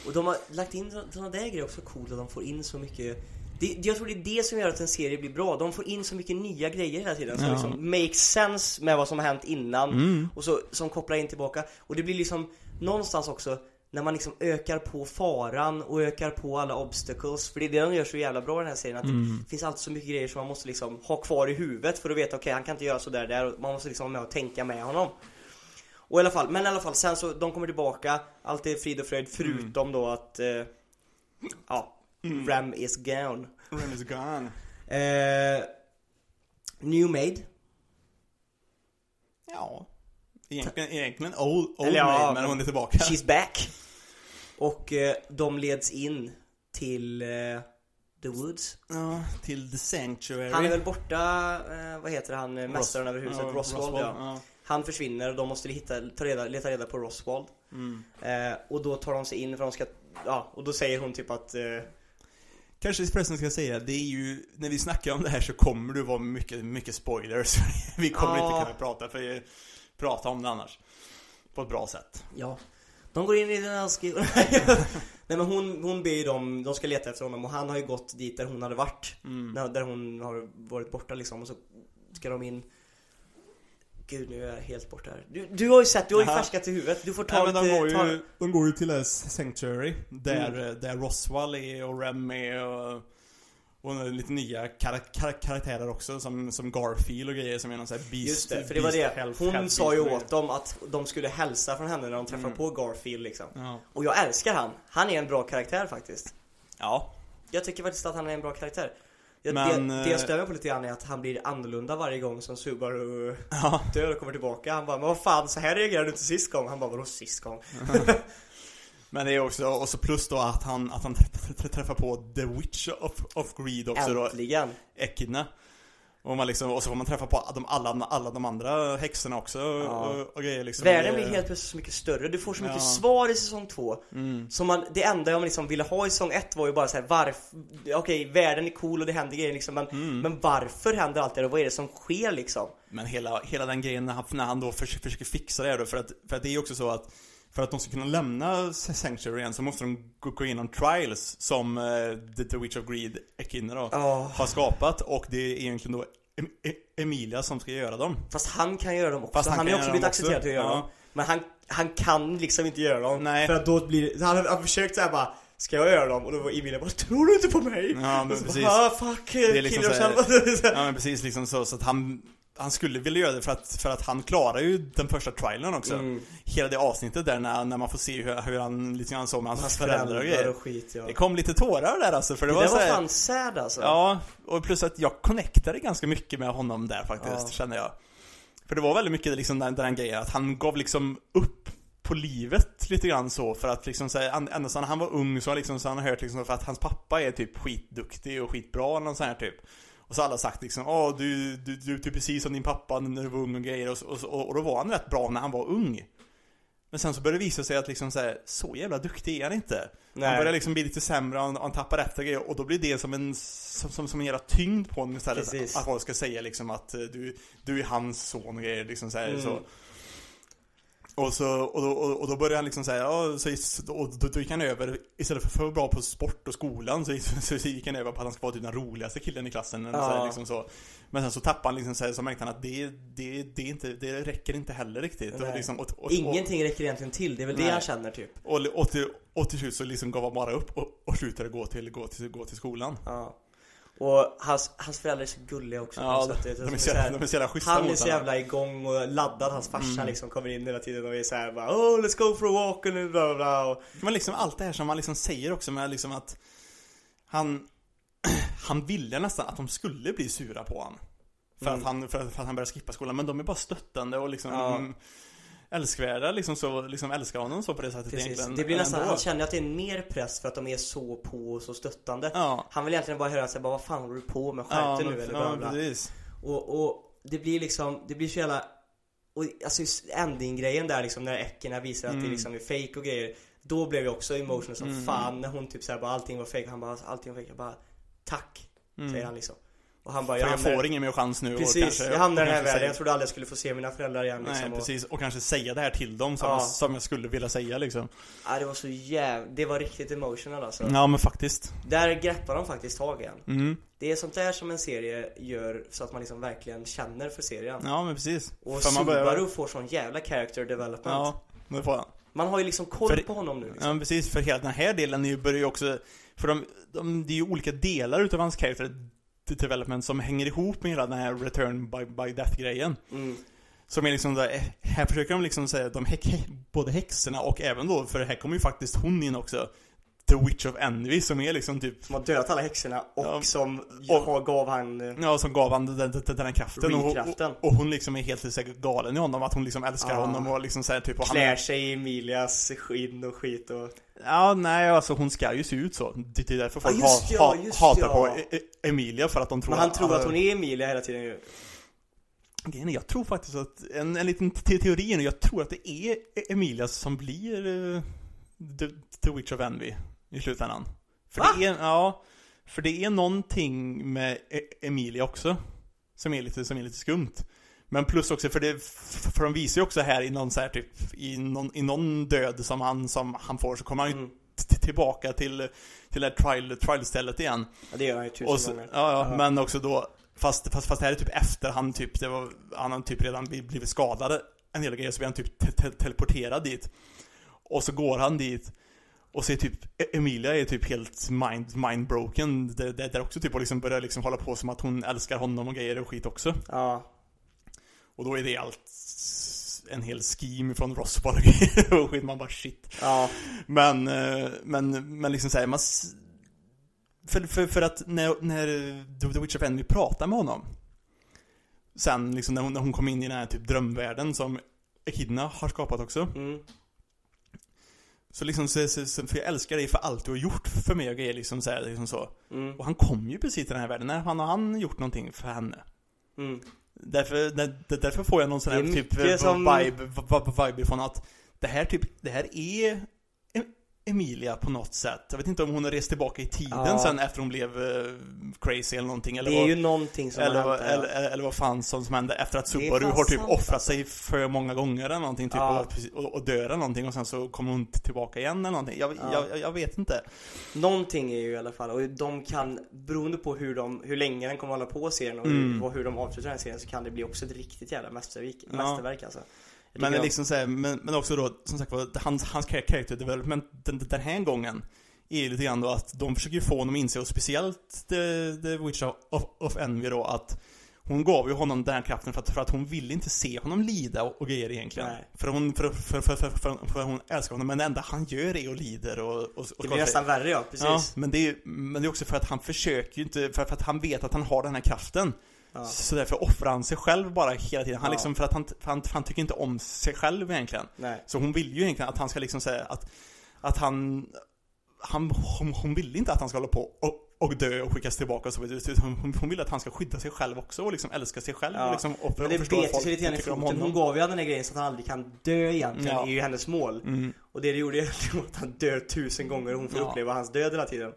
Och de har lagt in sådana där grejer också coolt att de får in så mycket det, jag tror det är det som gör att en serie blir bra. De får in så mycket nya grejer hela tiden som Ja. liksom makes sense med vad som har hänt innan Mm. och så, som kopplar in tillbaka. Och det blir liksom någonstans också när man liksom ökar på faran och ökar på alla obstacles. För det är det de gör så jävla bra i den här serien. Att Mm. det finns alltid så mycket grejer som man måste liksom ha kvar i huvudet för att veta okej han kan inte göra sådär där man måste liksom vara med och tänka med honom. Och i alla fall, men i alla fall sen så de kommer tillbaka, allt är frid och fröjd förutom då att eh, ja, Ram is gone. Ren is gone. Eh, new made. Ja. Egentligen, egentligen old, old Eller ja, maid, men hon är tillbaka. She's back. Och eh, de leds in till eh, The Woods. Ja, till The Sanctuary. Han är väl borta, eh, vad heter han, eh, mästaren över huset, Ja, Roswald, ja. ja. Han försvinner och de måste hitta, ta reda, leta reda på Roswald. Mm. Eh, och då tar de sig in för de ska, ja, och då säger hon typ att eh, Kanske förresten ska jag säga, det är ju, när vi snackar om det här så kommer det vara mycket, mycket spoilers. vi kommer Ja. inte kunna prata, för, prata om det annars. På ett bra sätt. Ja De går in i den här skolan Nej men hon, hon ber ju dem, de ska leta efter honom och han har ju gått dit där hon hade varit Mm. när, Där hon har varit borta liksom och så ska de in Gud nu är jag helt borta här. Du, du har ju sett, du har ju färskat i huvudet. Du får ta Nej, men lite, de, går ta, ju, de går ju till här Sanctuary, där, Mm. där Roswell är och Rem är och, och lite nya kar kar karaktärer också, som, som Garfield och grejer som är någon sån här beast Just det, för det var det. health- Hon health sa ju åt dem att de skulle hälsa från henne när de träffar Mm. på Garfield liksom. Ja. Och jag älskar han, han är en bra karaktär faktiskt. Ja. Jag tycker faktiskt att han är en bra karaktär jag, Men, det, eh, det jag stör mig på lite grann är att han blir annorlunda varje gång som Subaru Ja. dör och kommer tillbaka. Han bara, men vad fan, så här reagerade du inte sist gång? Han bara, vadå sist gång? Men det är också, och så plus då att han, att han tr- tr- träffar på The Witch of, of Greed också då, Äntligen! Och, man liksom, och så får man träffa på de, alla, alla de andra häxorna också och, och grejer liksom. Världen blir helt plötsligt så mycket större. Du får så mycket Ja. svar i säsong två. Mm. Så man, det enda jag liksom ville ha i säsong ett var ju bara så här varför, okej världen är cool och det händer grejer liksom men, Mm. men varför händer allt det här och vad är det som sker liksom? Men hela, hela den grejen när han, när han då försöker, försöker fixa det här då, för att, för att det är ju också så att för att de ska kunna lämna Sanctuary igen så måste de gå, igenom trials som eh, The, Witch of Greed, Ekidna då, Ja. har skapat och det är egentligen då E- Emilia som ska göra dem. Fast han kan göra dem också. Fast han, han är också blivit accepterad till att göra Ja. dem. Men han, han kan liksom inte göra dem. Nej. För att då blir det, han har, försökt såhär bara Ska jag göra dem? Och då var Emilia bara Tror du inte på mig? Ja, men precis. Bara, ah, fuck, är liksom så här-. Ja men precis liksom så, så att han han skulle vilja göra det för att, för att han klarar ju den första trialen också. Mm. Hela det avsnittet där när, när man får se hur, hur han lite grann så med hans, Hans föräldrar och grejer. och skit ja. Det kom lite tårar där alltså för det, Det, var där så var här, fan sad alltså. Ja, och plus att jag connectade ganska mycket med honom där faktiskt, Ja. känner jag. För det var väldigt mycket liksom den, den grejen att han gav liksom upp på livet lite grann så för att liksom säga, ända sedan han var ung så har liksom, så han hört liksom för att hans pappa är typ skitduktig och skitbra eller någon sån här typ. Och så har alla sagt liksom, åh du, du, du är typ precis som din pappa när du var ung och grejer och, och, och då var han rätt bra när han var ung. Men sen så började det visa sig att liksom så, här, så jävla duktig är han inte. Nej. Han börjar liksom bli lite sämre, han, han tappar efter grejer och då blir det som en, som, som, som en jävla tyngd på honom istället. Precis. Att folk ska säga liksom att eh, du, du är hans son och grejer liksom så, här, Mm. så. Och så, och då, och, då började han liksom säga, ja, så, och då, då gick han över, istället för att vara bra på sport och skolan så, gick- så gick han över på att han ska vara typ den roligaste killen i klassen eller så, här, Ja. liksom så. Men sen så tappade han liksom så, här, så märkte han att det, det, det, inte, det räcker inte heller riktigt. Och, liksom, och, och, Ingenting räcker egentligen till, det är väl det Nej. han känner typ. och, och, till, och till slut så liksom gav han bara upp och, och slutade gå till, gå till, gå till skolan. Ja. Och hans, hans föräldrar är så gulliga också Ja, något de, sätt. de, är Det så så jävla, de är så jävla schyssta Han är så jävla igång och laddad, hans farsa Mm. liksom kommer in hela tiden och är såhär bara Oh let's go for a walk and bla bla bla och, Men liksom allt det här som man liksom säger också med liksom att han Han ville nästan att de skulle bli sura på honom. För, Mm. att han, för, att, för att han började skippa skolan, men de är bara stöttande och liksom Ja. Älskvärda liksom så, liksom älskar honom så på det sättet Precis, egentligen. det blir nästan, ändå. han känner att det är mer press för att de är så på och så stöttande Ja, Han vill egentligen bara höra sig bara vad fan håller du på med? Skärp ja, dig men, nu eller ja, bla bla och, och det blir liksom, det blir så jävla och alltså ending-grejen där liksom när Eckerna visar att det Mm. liksom är fake och grejer Då blev jag också emotional som Mm. fan när hon typ såhär bara allting var fake Han bara allting var fake, jag bara Tack, Mm. säger han liksom Och han bara För jag, jag hamnar, får ingen mer chans nu Precis, och kanske, jag hamnar i den här och världen, säga- jag trodde aldrig jag skulle få se mina föräldrar igen liksom Nej och, precis, och kanske säga det här till dem som, Ja. jag, som jag skulle vilja säga liksom. Ja, det var så jävla, det var riktigt emotional alltså. Ja men faktiskt. Där greppar de faktiskt tag igen. Mm. Det är sånt där som en serie gör så att man liksom verkligen känner för serien. Ja men precis. Och För man börjar- Subaru får sån jävla character development. Ja, det får han. Man har ju liksom koll För- på honom nu liksom. Ja men precis, för hela den här delen börjar ju också För de, de, det är ju olika delar utav hans character development som hänger ihop med hela den här return by, by death grejen Mm. Som är liksom där, här försöker de liksom säga att de både häxorna och även då, för här kommer ju faktiskt hon in också The Witch of Envy som är liksom typ Som har dödat alla häxorna och Ja. som Och- gav han eh, Ja, som gav han den, den, den här kraften och, och, och hon liksom är helt säkert galen i honom Att hon liksom älskar Ja. honom och liksom såhär typ och han, klär sig i Emilias skinn och skit och... Ja, nej alltså hon ska ju se ut så Det är därför folk Ja, ha, ja, ha, just hatar ja. på E- E- Emilia för att de tror Men han tror att hon är Emilia hela tiden ju. Grejen Jag tror faktiskt att, en, en liten te- teori nu, jag tror att det är E- Emilia som blir uh, the, the Witch of Envy i slutändan. För Va? det är, ja, för det är någonting med E- Emilia också som är lite, som är lite skumt. Men plus också, för det, för de visar ju också här i någon så här typ, i någon, i någon död som han, som han får så kommer han ju Mm. tillbaka till, till det här trial, trial-stället igen. Ja, det gör han ju tusen så, gånger. ja, ja, men också då Fast, fast, fast det här är typ efter han typ, det var, han har typ redan bli- blivit skadad en del grejer så blir han typ te te teleporterad dit Och så går han dit Och så är typ E- Emilia är typ helt mind, mindbroken det, det, där också typ och liksom börjar liksom hålla på som att hon älskar honom och grejer och skit också Ja. Och då är det allt en hel scheme från Roswell och grejer och skit man bara shit Ja. men, eh, men, men liksom såhär, man... För, för, för att när, när The Witch of Envy pratar med honom Sen liksom när hon, när hon kom in i den här typ drömvärlden som Echidna har skapat också Mm. Så liksom, så, så, för jag älskar dig för allt du har gjort för mig och grejer liksom så, här, liksom så Mm. Och han kom ju precis till den här världen, när han har han gjort någonting för henne? Mm. Därför, där, därför får jag någon sån här typ mycket som- vibe, vibe, vibe från att det här typ, det här är Emilia på något sätt. Jag vet inte om hon har rest tillbaka i tiden Ja. sen efter hon blev eh, crazy eller någonting. Eller Det är vad, ju någonting som eller, vad, hänt där. eller, eller vad fan som, som hände efter att Subaru har typ sant, offrat alltså. sig för många gånger eller någonting typ Ja. och, och, och dör eller någonting och sen så kommer hon tillbaka igen eller någonting. Jag, Ja. jag, jag vet inte. Någonting är ju i alla fall, och de kan, beroende på hur, de, hur länge den kommer hålla på serien och Mm. hur, och hur de avslutar den serien så kan det bli också ett riktigt jävla mästerverk, mästerverk alltså. Men, liksom så här, men, men också då, som sagt var, hans, hans character development den, den här gången är lite grann då att de försöker få honom att inse, och speciellt The, the Witch of, of, Envy då, att hon gav ju honom den här kraften för att, för att hon ville inte se honom lida och, och grejer egentligen. Nej. För hon, för, för, för, för, för, för hon älskar honom, men det enda han gör är och lider och, och, och Det blir nästan värre ja, precis. Ja, men det, är, men det är också för att han försöker ju inte, för, för att han vet att han har den här kraften. Ja. Så därför offrar han sig själv bara hela tiden. Han Ja. liksom, för att han, för han, för han tycker inte om sig själv egentligen. Nej. Så hon vill ju egentligen att han ska liksom säga att, att han, han hon, hon vill inte att han ska hålla på och, och dö och skickas tillbaka och så vidare. Hon, hon vill att han ska skydda sig själv också och liksom älska sig själv Ja. och liksom och, Men och det förstå att bet folk lite grann i foten. Hon gav ju den här grejen så att han aldrig kan dö egentligen, Ja. är ju hennes mål. Mm. Och det det gjorde egentligen var att han dör tusen gånger och hon får Ja. uppleva hans död hela tiden.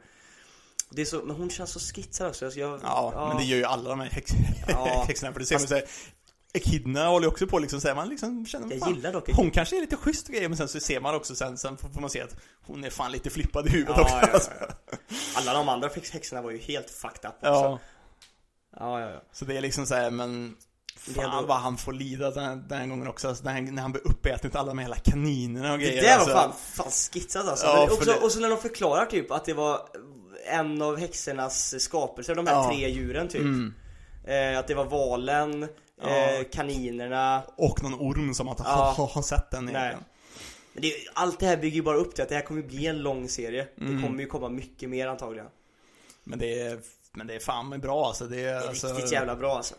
Det är så, men hon känns så skitsad också. Så jag, Ja, men det gör ju alla de här häx, Ja. häxorna. För det ser man såhär, Echidna håller ju också på liksom, så här, man liksom känner Jag fan, gillar dock Hon kanske är lite schysst grejer, men sen så ser man också sen, sen får man se att hon är fan lite flippad i huvudet Ja, också. ja, alltså. ja, ja. Alla de andra häx- häxorna var ju helt fucked up också. Ja, Ja, ja, ja. så det är liksom så här, men Det Fan ändå- vad han får lida den, här- den här gången också, alltså, när, han, när han blir uppäten av alla de här hela kaninerna och Det grejer där var alltså. fan, fan skitsat alltså. Ja, också, det- Och så när de förklarar typ att det var en av häxornas skapelser, de här Ja. tre djuren typ. Mm. Eh, att det var valen, Ja. eh, kaninerna. Och någon orm som att Ja. ha, ha, har sett den egentligen. Men det, allt det här bygger ju bara upp till att det här kommer bli en lång serie. Mm. Det kommer ju komma mycket mer antagligen. Men det är, men det är fan med bra alltså. Det är, Det är alltså, riktigt jävla bra alltså.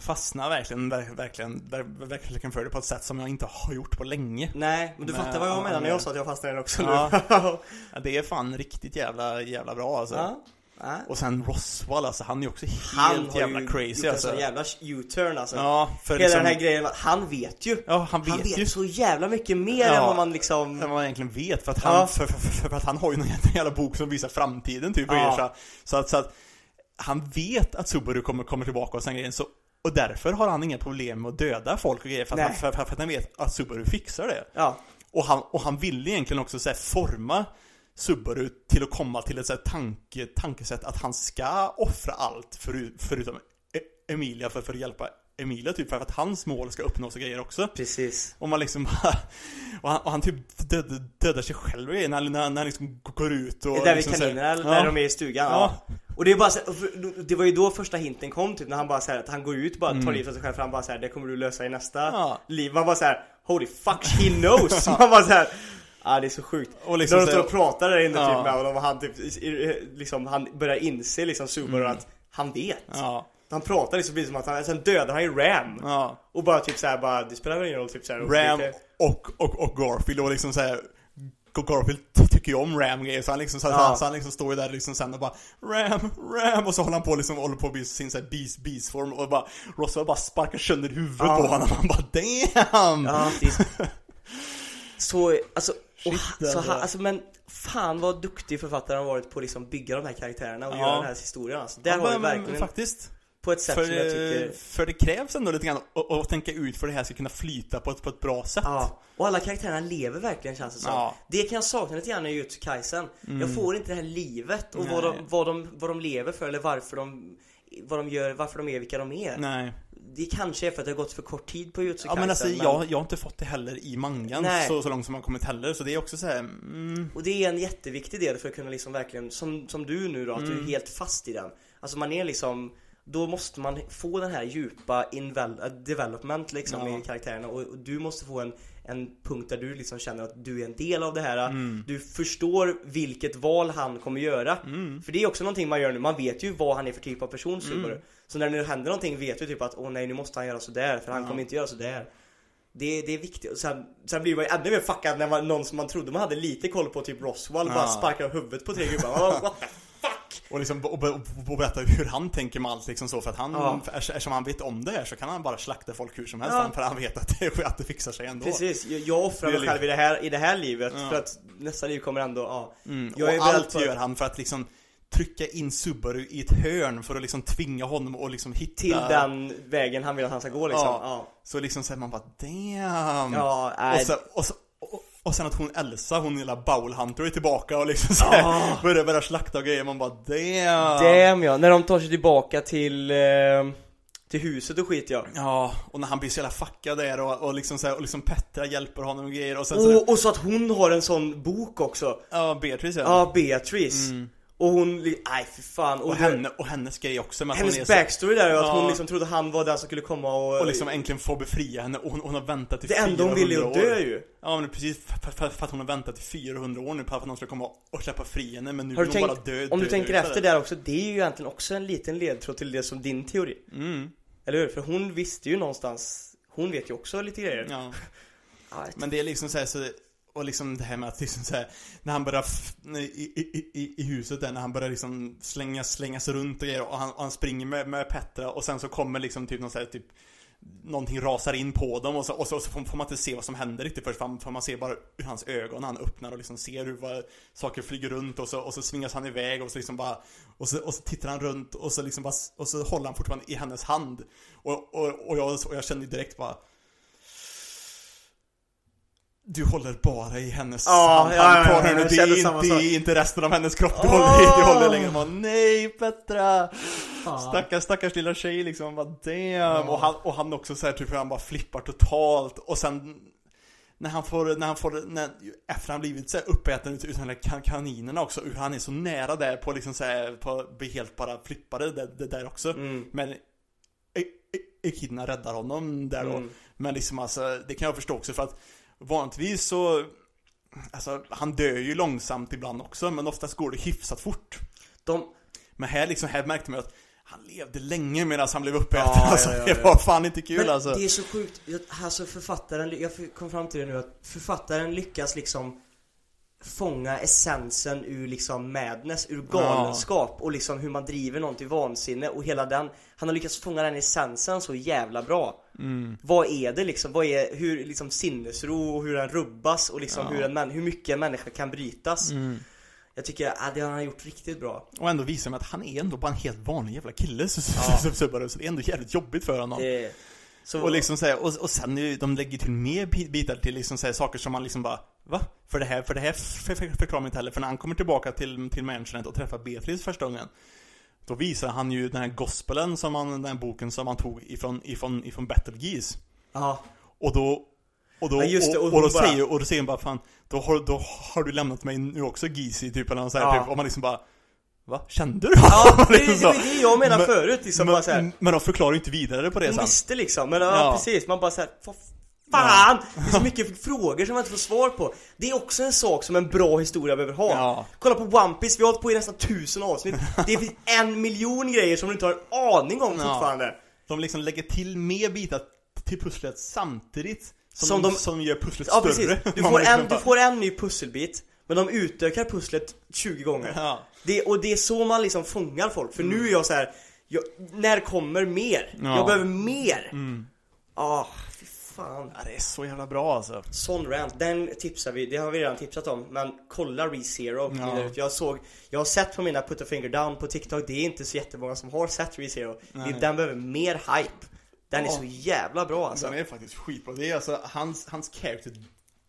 Fastnar verkligen, ver, verkligen, ver, verkligen för det på ett sätt som jag inte har gjort på länge. Nej, men du Men- fattar vad jag ja, menar när jag sa att jag fastnade också Ja. nu. Det är fan riktigt jävla, jävla bra alltså. ja. Ja. Och sen Roswell alltså, han är också helt Han har jävla ju crazy gjort alltså. sån jävla U-turn alltså. Ja, för Hela liksom, den här grejen, han vet ju. Ja, han vet, han vet ju. så jävla mycket mer Ja. än vad man liksom... än vad man egentligen vet för att han, Ja. för, för, för, för att han har ju någon jävla- jävla bok som visar framtiden typ Ja. så, så att, så att han vet att Subaru kommer, kommer tillbaka och sen grejen så och därför har han inga problem med att döda folk och grejer för att, han, för, för, för att han vet att Subaru fixar det. Ja, Och han, och han ville egentligen också så forma Subaru till att komma till ett så tanke, tankesätt att han ska offra allt för, förutom E- Emilia för, för att hjälpa Emilia typ för att hans mål ska uppnås och grejer också. precis. Och man liksom och han, och han typ dödar, dödar sig själv och grejer när, när, när han liksom går ut och Det är där vid liksom här- kaninerna, när de är i stugan. Ja. Ja. Och det är bara så, det var ju då första hinten kom typ när han bara säger att han går ut bara tar Mm. livet av sig själv för han bara säger det kommer du lösa i nästa Ja. liv. Man bara såhär holy fuck he knows! Man bara såhär Ja det är så sjukt. Och liksom När de så- står och pratar där inne Ja. typ med honom och han typ, liksom, han börjar inse liksom Subaru att han vet. Mm. Ja, Han pratar liksom precis som att han, sen dödar han ju Ram. ja. Och bara typ såhär bara, det spelar väl ingen roll typ såhär. och Ram lite- och, och, och Garfield och liksom såhär Garfield ty- tycker ju om Ram grejer så han liksom, så, Ja. så han liksom står ju där liksom sen och bara Ram, Ram och så håller han på liksom håller på bli sin såhär beast, beastform och bara Roswell bara sparkar sönder huvudet Ja. på honom och han bara damn! Ja, så, alltså, och, Shit, så alltså. han, alltså men fan vad duktig författare han varit på att liksom bygga de här karaktärerna och Ja. göra den här historien alltså. Där Ja, har men, verkligen faktiskt på ett sätt för, som jag eh, tycker för det krävs ändå lite grann att, tänka ut för det här ska kunna flyta på ett, på ett bra sätt Ja, och alla karaktärerna lever verkligen känns det som. Ja. Det kan jag sakna lite grann i Jujutsu Kaisen. Jag får inte det här livet och vad de, vad, de, vad de lever för eller varför de, vad de gör, varför de är vilka de är. Nej Det kanske är för att det har gått för kort tid på Jujutsu Ja men alltså jag, jag har inte fått det heller i mangan Nej. så, så långt som har kommit heller så det är också så här, mm, Och det är en jätteviktig del för att kunna liksom verkligen, som, som du nu då, att Mm. du är helt fast i den. Alltså man är liksom, då måste man få den här djupa äh, development liksom Ja. i karaktärerna och, och du måste få en, en punkt där du liksom känner att du är en del av det här. Mm. Du förstår vilket val han kommer göra. Mm. För det är också någonting man gör nu, man vet ju vad han är för typ av person Subaru. Så när det händer någonting vet du typ att åh nej nu måste han göra sådär för han Ja. kommer inte göra sådär. Det, det är viktigt. Sen, sen blir man ju ännu mer fuckad när man, någon som man trodde man hade lite koll på, typ Roswell, bara Ja. sparkar huvudet på tre gubbar. Bara, What the? Och liksom och, och, och berätta hur han tänker med allt liksom så för att han, Ja. eftersom han vet om det här så kan han bara slakta folk hur som helst Ja. för han vet att det, att det fixar sig ändå Precis, jag, jag offrar mig själv i det här, i det här livet Ja. för att nästa liv kommer ändå, ja. mm. Jag Och allt gör han för att liksom trycka in Subaru i ett hörn för att liksom tvinga honom att liksom hitta Till den vägen han vill att han ska gå liksom. Ja. Ja. Så liksom säger man bara damn Ja, nej. och, så, och, så, och, och sen att hon Elsa, hon lilla Bowl Hunter är tillbaka och liksom så här, Ja. börjar, börjar slakta och grejer man bara damn Damn ja, när de tar sig tillbaka till, eh, till huset och skit ja. Ja, och när han blir så jävla fuckad där och, och liksom så här, och liksom Petra hjälper honom och grejer och sen så Och, och så att hon har en sån bok också. Ja, Beatrice ja. Ja, Beatrice. Och hon, nej för fan. Och, det- henne, och hennes grej också med att hon är Hennes så, backstory där är att Ja. hon liksom trodde han var den som skulle komma och... Och liksom äntligen få befria henne och hon, hon har väntat i det enda hon 400 ville är att dö år. ju. Ja men precis, för, för, för att hon har väntat i 400 år nu på att någon ska komma och släppa fri henne men nu Har vill hon tänkt, bara dö om du dö tänker efter där också, det är ju egentligen också en liten ledtråd till det som din teori. Mm, Eller hur? För hon visste ju någonstans, hon vet ju också lite grejer. ja. Ja, Men det är liksom så här, så och liksom det här med att liksom så här, när han börjar i, i, i, huset där, när han börjar liksom slängas, slängas runt och grejer och han, och han springer med, med Petra och sen så kommer liksom typ någon så här, typ Någonting rasar in på dem och så, och så, och så får får man inte se vad som händer riktigt först för man, för man ser bara hur hans ögon han öppnar och liksom ser hur vad, saker flyger runt och så, och så svingas han iväg och så liksom bara och så, och så tittar han runt och så liksom bara, och så håller han fortfarande i hennes hand. Och, och, och, jag, och jag känner ju direkt bara du håller bara i hennes Ja, hand, ja, ja, ja, Det är, inte, sak. det är inte resten av hennes kropp du Åh! håller i, du håller längre. Man, nej Petra! Fan. Stackars, stackars lilla tjej liksom, bara damn. Och, han, och han också såhär typ hur han bara flippar totalt. Och sen när han får, när han får, när, efter han blivit så här uppäten ut, ut de här kan, kaninerna också, hur han är så nära där på liksom så här, på, bli helt bara flippade det, det där också. Mm. Men Echidna räddar honom där då. Mm. Men liksom alltså, det kan jag förstå också för att vanligtvis så Alltså han dör ju långsamt ibland också men oftast går det hyfsat fort. De, Men här liksom, här märkte man att han levde länge medan han blev uppäten Ja, alltså. ja, Det ja. var fan inte kul men alltså. det är så sjukt, alltså författaren, jag kom fram till det nu att författaren lyckas liksom fånga essensen ur liksom madness, ur galenskap och liksom hur man driver någon till vansinne och hela den Han har lyckats fånga den essensen så jävla bra Mm. Vad är det liksom? Vad är, hur liksom sinnesro och hur den rubbas och liksom Ja. hur, en, hur mycket en människa kan brytas Mm. Jag tycker, ja, det har han gjort riktigt bra Och ändå visar man att han är ändå bara en helt vanlig jävla kille så, Ja. så, så, så det är ändå jävligt jobbigt för honom. det, så, Och liksom så här, och, och sen ju- de lägger till mer bit- bitar till liksom så här, saker som man liksom bara Va? För det här, för det här för, för, förklarar man inte heller. För när han kommer tillbaka till, till Mansionet och träffar Beatrice första gången Då visar han ju den här gospelen som han, den här boken som han tog ifrån, ifrån, ifrån Battle Geese Ja, Och då och då, Ja, det, och och, då bara- säger, och då säger han bara fan då har, då har du lämnat mig nu också Geese typ eller något så här, Ja. typ, och man liksom bara Va? Kände du? ja det, Liksom det var det jag menade Men- förut liksom men, bara så här, men de förklarar ju inte vidare på det Hon sen visste liksom, men ja, Ja. precis, man bara såhär, Fan! Det är så mycket frågor som man inte får svar på. Det är också en sak som en bra historia behöver ha. Ja. Kolla på One Piece, vi har hållit på i nästan tusen avsnitt. Det finns en miljon grejer som du inte har en aning om Ja. fortfarande. De liksom lägger till mer bitar till pusslet samtidigt som, Som de, som gör pusslet Ja större. precis, du får, liksom en, du får en ny pusselbit Men de utökar pusslet 20 gånger Ja. det, Och det är så man liksom fångar folk För nu är jag så här. Jag, när kommer mer? Ja. Jag behöver mer! Mm. Ah, fan Ja, det är så jävla bra alltså. Sån rant, den tipsar vi, det har vi redan tipsat om Men kolla ReZero Ja. Jag såg, jag har sett på mina put a finger down på TikTok Det är inte så jättemånga som har sett ReZero Nej. Den behöver mer hype Den är Ja. så jävla bra alltså Den är faktiskt skitbra. Det är alltså, hans, hans character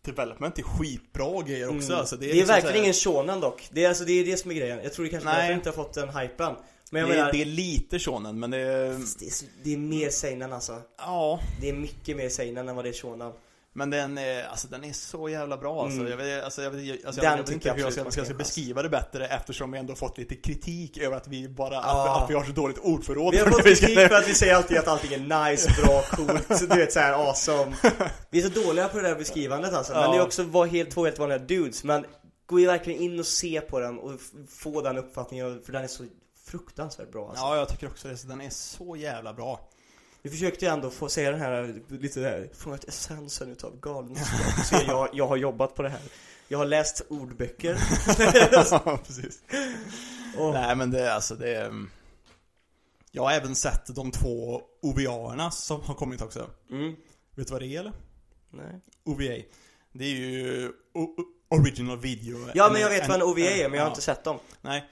development är skitbra grejer också. Mm. Alltså, det är, liksom verkligen så här- ingen shonen dock. Det är, alltså, det är det som är grejen. Jag tror det kanske Nej. därför inte har fått den hypen. Men jag det, menar, är, det är lite shonen, men det är... det, är, det är mer seinen alltså. Ja. Det är mycket mer seinen än vad det är shonen. Men den är, alltså den är så jävla bra alltså. Mm. Jag vet, alltså, jag vet, alltså, jag vet inte hur jag ska, man ska, ska beskriva det bättre eftersom vi ändå fått lite kritik över att vi bara, Ja. att, att vi har så dåligt ordförråd. Vi har fått kritik för att vi säger alltid att allting är nice, bra, coolt, du vet såhär awesome. Vi är så dåliga på det där beskrivandet alltså. Men Ja. det är också var helt, två helt vanliga dudes. Men gå verkligen in och se på den och få den uppfattningen. För den är så fruktansvärt bra alltså. Ja, jag tycker också det. Den är så jävla bra. Vi försökte ju ändå få säga den här, lite där, fånga ett essensen utav galenskap. Så jag, jag har jobbat på det här. Jag har läst ordböcker. Ja, precis. Och, Nej, men det är alltså det är... mm. Jag har även sett de två OVA-erna som har kommit också. mm, Vet du vad det är eller? nej. OVA. Det är ju Original Video. Ja men jag vet vad en OVA är, men jag har inte sett dem. Nej.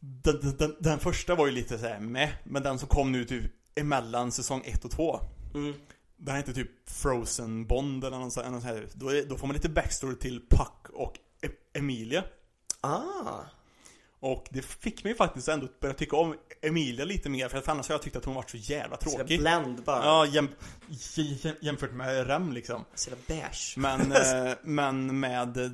Den, den, den, första var ju lite såhär med, men den som kom nu typ emellan säsong 1 och 2 Mm. Den heter typ Frozen Bond eller något sånt här. Då, är, då får man lite backstory till Puck och E- Emilia Ah. Och det fick mig faktiskt ändå att börja tycka om Emilia lite mer för att annars har jag tyckt att hon varit så jävla Så tråkig Blend bara. Ja, jäm, jäm, jämfört med Rem liksom Så beige. Men, eh, men med,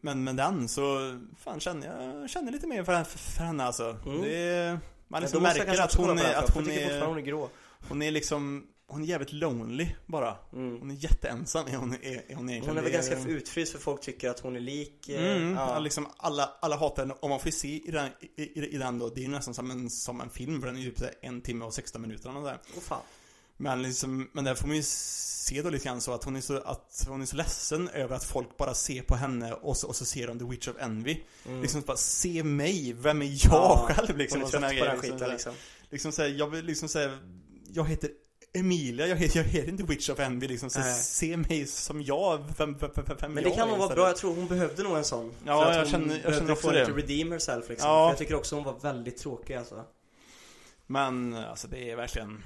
men med den så, fan känner jag, känner lite mer för, för henne alltså. Mm. Det man liksom jag märker att hon är, att hon är, hon är grå. hon är liksom, hon är jävligt lonely bara. Mm. Hon är jätteensam är hon, är, är hon egentligen. Hon är väl ganska utfryst för folk tycker att hon är lik. eh, Mm, ja. liksom alla, alla hatar henne, om man får se i den, i, i, i den då, det är ju nästan som en, som en film för den är ju typ en timme och 16 minuter eller där. Åh fan. Men liksom, men där får man ju se då lite grann så att hon är så, att hon är så ledsen över att folk bara ser på henne och så, och så ser de The Witch of Envy. Mm. Liksom bara, se mig, vem är jag Ja, själv liksom? Hon är trött på den skiten så här. liksom. Liksom såhär, jag vill liksom säga jag heter Emilia, jag heter, jag heter inte Witch of Envy liksom, så Nej. se mig som jag, vem, vem, vem, Men jag det kan är nog vara bra, jag tror hon behövde nog en sån. Ja, jag hon känner- jag känner också det. lite redeem herself liksom. Ja. För jag tycker också hon var väldigt tråkig alltså. Men alltså det är verkligen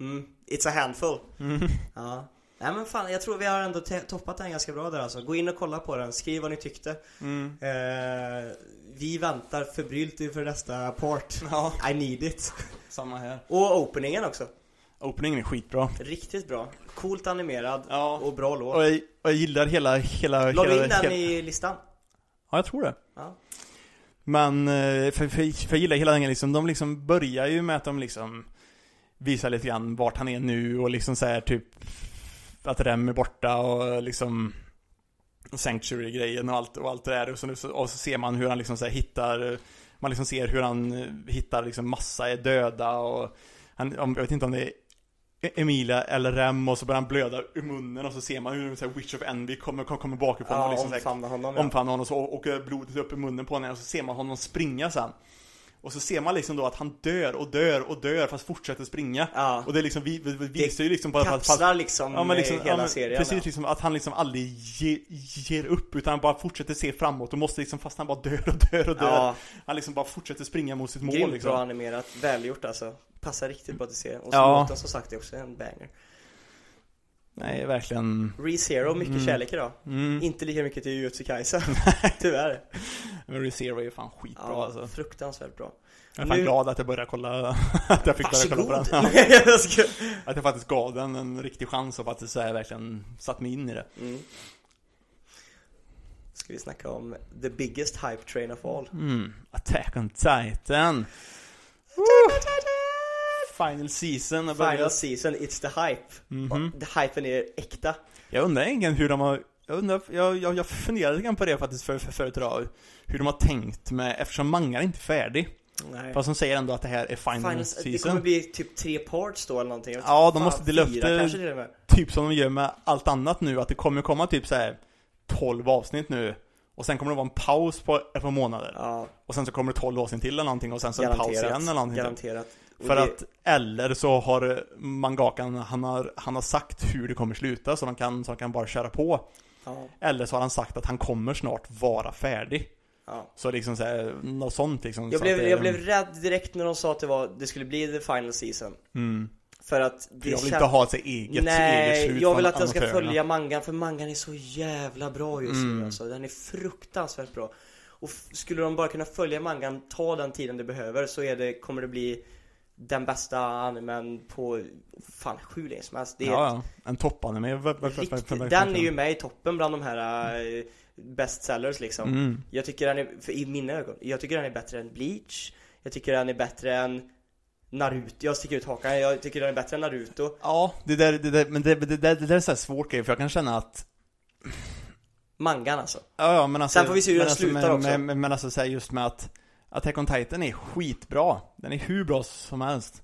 Mm. It's a handful. mm. Ja. Nej men fan, jag tror vi har ändå toppat den ganska bra där alltså. Gå in och kolla på den, skriv vad ni tyckte. Mm. Eh, vi väntar febrilt inför nästa part. Ja, I need it. Samma här Och openingen också. Openingen är skitbra Riktigt bra. Coolt animerad Ja, och bra låt. och jag, och jag gillar hela, hela, La vi hela, in den hela i listan? Ja, jag tror det Ja. Men, eh, för, för, för jag gillar hela den liksom, de liksom börjar ju med att de liksom Visar lite grann vart han är nu och liksom säger typ Att Rem är borta och liksom och Sanctuary-grejen och allt, och allt det där och så, och så ser man hur han liksom så här hittar Man liksom ser hur han eh, hittar liksom massa är döda och han, Jag vet inte om det är E- Emilia eller Rem och så börjar han blöda ur munnen och så ser man hur så här, Witch of Envy kommer, kommer, bakifrån och Ja, liksom så här, omfamna honom ja. omfamnar honom och så åker blodet upp i munnen på honom och så ser man honom springa sen. Och så ser man liksom då att han dör och dör och dör fast fortsätter springa. Ja. Och det är liksom, vi, vi, vi visar ju liksom bara fast, Kapslar liksom, Ja men liksom, hela ja, men serien. precis ja. liksom att han liksom aldrig ge, ger upp utan han bara fortsätter se framåt och måste liksom fast han bara dör och dör och dör. Ja, Han liksom bara fortsätter springa mot sitt mål grymt liksom. bra animerat, välgjort alltså. Passar riktigt bra till serien. Och så Ja. låten som sagt är också en banger. Nej, verkligen. ReZero, mycket Mm. kärlek idag. Mm. Inte lika mycket till Jujutsu Kaisa. Tyvärr. Men ReZero är ju fan skitbra Ja, alltså. fruktansvärt bra. Jag är fan Nu- glad att jag började kolla, att jag fick börja kolla på den. Att jag faktiskt gav den en riktig chans och faktiskt så här verkligen satt mig in i det. mm. Ska vi snacka om the biggest hype train of all. Mm. Attack on Titan. Final season har Final börjat. season, it's the hype. Mhm. The hypen är äkta. Jag undrar egentligen hur de har jag, undrar, jag, jag, jag funderade lite grann på det faktiskt för, för förut idag Hur de har tänkt med, eftersom mangan är inte färdig Nej. Fast de säger ändå att det här är final, Final, det season kommer bli typ tre parts då eller någonting. Ja, de måste dela upp det. till. Typ som de gör med allt annat nu, att det kommer komma typ så här 12 avsnitt nu Och sen kommer det vara en paus på ett par månader Ja, Och sen så kommer det 12 avsnitt till eller någonting och sen så en paus garanterat. igen eller någonting. Garanterat. Och För det- att, eller så har mangakan, han har, han har sagt hur det kommer sluta så de kan, så de kan bara köra på Ja, Eller så har han sagt att han kommer snart vara färdig ja. Så liksom såhär, något sånt liksom Jag så blev, det, jag blev rädd direkt när de sa att det, var, det skulle bli the final season. mm. För att För det jag vill inte ha ett eget, Nej, eget slut jag vill att den ska följa mangan, för mangan är så jävla bra just nu Mm. alltså. Den är fruktansvärt bra. Och skulle de bara kunna följa mangan, ta den tiden det behöver, så är det, kommer det bli den bästa animen på, fan, hur länge som helst. Det är Ja, ja. En toppanime. den är ju med i toppen bland de här uh, bestsellers liksom. Mm. Jag tycker den är, för i mina ögon, jag tycker den är bättre än Bleach Jag tycker den är bättre än Naruto, jag sticker ut hakan, jag tycker den är bättre än Naruto Ja, det där, det där, men det, det, det, det där är så svårt grej, för jag kan känna att Mangan alltså Ja, ja men alltså Sen får vi se hur den alltså, slutar men, också. Men, men, men alltså så här, just med att Attack on Titan är skitbra. Den är hur bra som helst.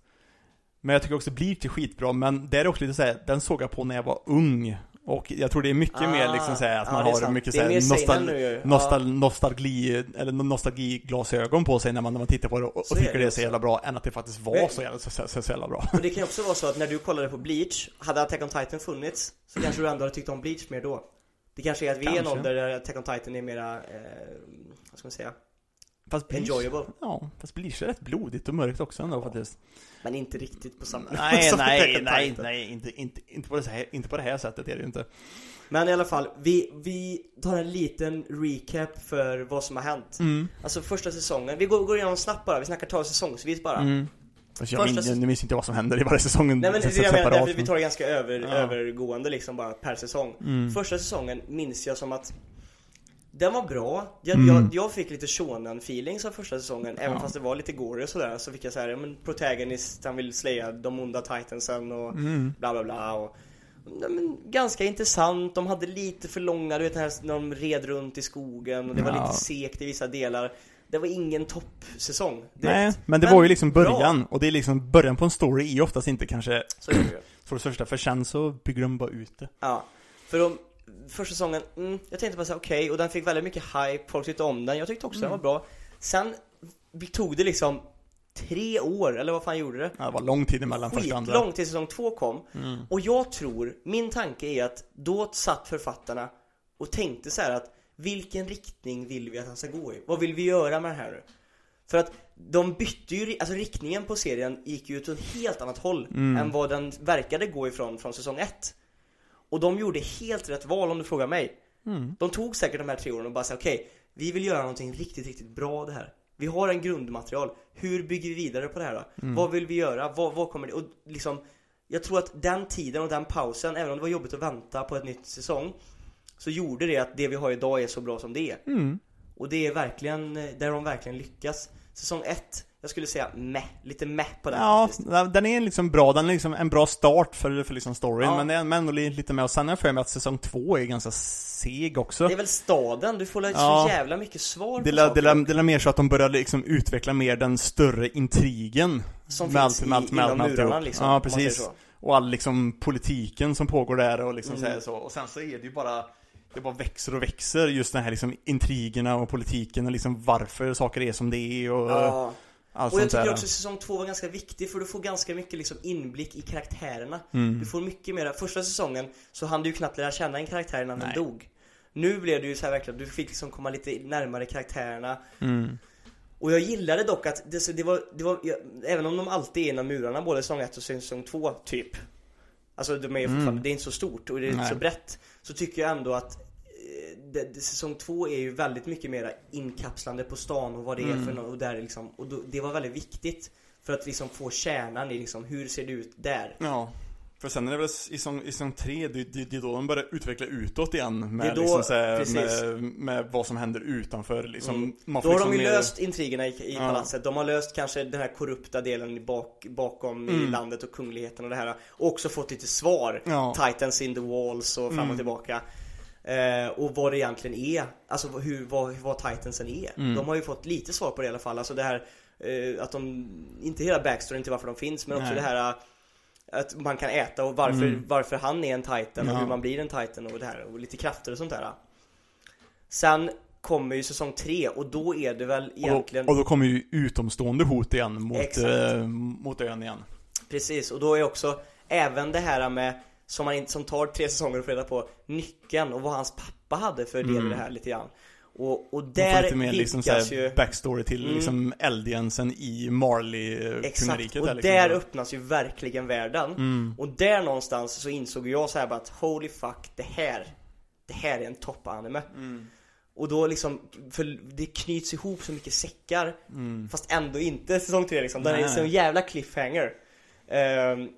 Men jag tycker också Bleach är skitbra, men det är också lite såhär, den såg jag på när jag var ung. Och jag tror det är mycket Ah, mer liksom såhär, att ja, man har sant. mycket såhär nostal nostal nostalgi, eller nostalgiglasögon på sig när man, när man tittar på det och, och Så tycker det det är så jävla bra, än att det faktiskt var så jävla, så, så, så, jävla bra. Och det kan ju också vara så att när du kollade på Bleach, hade Attack on Titan funnits Så kanske du ändå hade tyckt om Bleach mer då. Det kanske är att vi är i en Kanske. ålder där Attack on Titan är mera, eh, vad ska man säga, Fast enjoyable. Ja, fast Bleach är rätt blodigt och mörkt också ändå faktiskt Men inte riktigt på samma Nej, nej, on nej, nej, inte, inte, inte, på det här, inte på det här sättet är det ju inte. Men i alla fall, vi, vi tar en liten recap för vad som har hänt. Mm, Alltså första säsongen, vi går, går igenom snabbt bara, vi snackar ta säsongsvis bara. Mm. Fast jag, Första min, jag minns inte vad som händer i varje säsong Nej men det jag menar, vi tar det ganska över, Ja. övergående liksom bara per säsong. Mm. Första säsongen minns jag som att Den var bra, jag, Mm. jag, jag fick lite shonen feelings av första säsongen Även Ja. fast det var lite gory och sådär Så fick jag såhär, men protagonist, han vill slaya de onda titansen och Mm. bla bla bla och, men ganska intressant, de hade lite för långa, du vet här när de red runt i skogen och det var Ja. lite sekt i vissa delar Det var ingen toppsäsong. Nej, men det Men var ju liksom bra. början, och det är liksom början på en story är oftast inte kanske Så är det för det första, för sen så bygger de bara ut det Ja, för de, första säsongen, mm, jag tänkte bara säga okej, och den fick väldigt mycket hype, folk tyckte om den, jag tyckte också den var bra Sen tog det liksom tre år, eller vad fan gjorde det? Ja, Det var lång tid emellan första och andra Skitlångt till säsong två kom Mm. Och jag tror, min tanke är att då satt författarna och tänkte så här att vilken riktning vill vi att han ska gå i? Vad vill vi göra med det här nu? För att de bytte ju, alltså riktningen på serien gick ju åt ett helt annat håll Mm. än vad den verkade gå ifrån från säsong ett. Och de gjorde helt rätt val om du frågar mig. Mm. De tog säkert de här tre åren och bara sa okej, vi vill göra någonting riktigt, riktigt bra det här. Vi har en grundmaterial. Hur bygger vi vidare på det här då? Mm. Vad vill vi göra? Vad, vad kommer det? Och liksom, jag tror att den tiden och den pausen, även om det var jobbigt att vänta på ett nytt säsong, så gjorde det att det vi har idag är så bra som det är. Mm. Och det är verkligen, där har de verkligen lyckats. Säsong ett, jag skulle säga meh, lite meh på den Ja, faktiskt. den är liksom bra, den är liksom en bra start för, för liksom storyn, Ja. men det är ändå li- lite med, och sen har jag för mig att säsong två är ganska seg också Det är väl staden, du får Ja. så jävla mycket svar Det på saker. det är- det mer så att de börjar liksom utveckla mer den större intrigen Som med finns allt- med allt- i, med allt- inom med murarna liksom, Ja, precis. Och all liksom politiken som pågår där och liksom Mm. så Och sen så är det ju bara Det bara växer och växer just den här liksom intrigerna och politiken och liksom varför saker är som det är och Ja. Allt Och jag tycker där också säsong två var ganska viktig för du får ganska mycket liksom inblick i karaktärerna Mm. Du får mycket mer, första säsongen så hann du ju knappt lära känna en karaktär innan Nej. den dog Nu blev det ju så här verkligen, du fick liksom komma lite närmare karaktärerna mm. Och jag gillade dock att det, det var, det var jag, även om de alltid är inom murarna både säsong 1 och säsong 2 typ Alltså de är ju Mm. det är inte så stort och det är inte Nej. så brett Så tycker jag ändå att det, det, säsong 2 är ju väldigt mycket mer inkapslande på stan och vad det är Mm. för något och där liksom Och då, det var väldigt viktigt För att liksom få kärnan i liksom, hur ser det ut där? Ja För sen är det väl i säsong, i tre, det, det, det är då de börjar utveckla utåt igen med, är då- liksom, så här, precis. med, med vad som händer utanför liksom, Mm. man Då får har de liksom ju mer- löst intrigerna i, i Ja. palatset. De har löst kanske den här korrupta delen i bak, bakom i Mm. landet och kungligheten och det här. Och också fått lite svar. Ja. Titans in the walls och fram och Mm. tillbaka. Eh, och vad det egentligen är. Alltså hur, vad, vad Titansen är. Mm. De har ju fått lite svar på det i alla fall. Alltså det här eh, att de, inte hela backstoryn till varför de finns, men också Nej. det här eh, att man kan äta och varför, Mm. varför han är en titan och Ja. hur man blir en titan och det här och lite krafter och sånt där. Sen kommer ju säsong tre och då är det väl och, egentligen då, och då kommer ju utomstående hot igen mot, eh, mot ön igen. Precis, och då är också även det här med som, man som tar tre säsonger att få reda på nyckeln och vad hans pappa hade för del i Mm. det här lite grann. Och, och Man får där lite mer liksom, såhär, ju backstory till Mm. liksom Eldiensen i Marley-kungariket. och där, liksom. där öppnas ju verkligen världen. Mm. Och där någonstans så insåg jag så här bara att holy fuck, det här, det här är en toppanime. Mm. Och då liksom, för det knyts ihop så mycket säckar Mm. Fast ändå inte säsong tre liksom, den är Nej. så en jävla cliffhanger Ehm,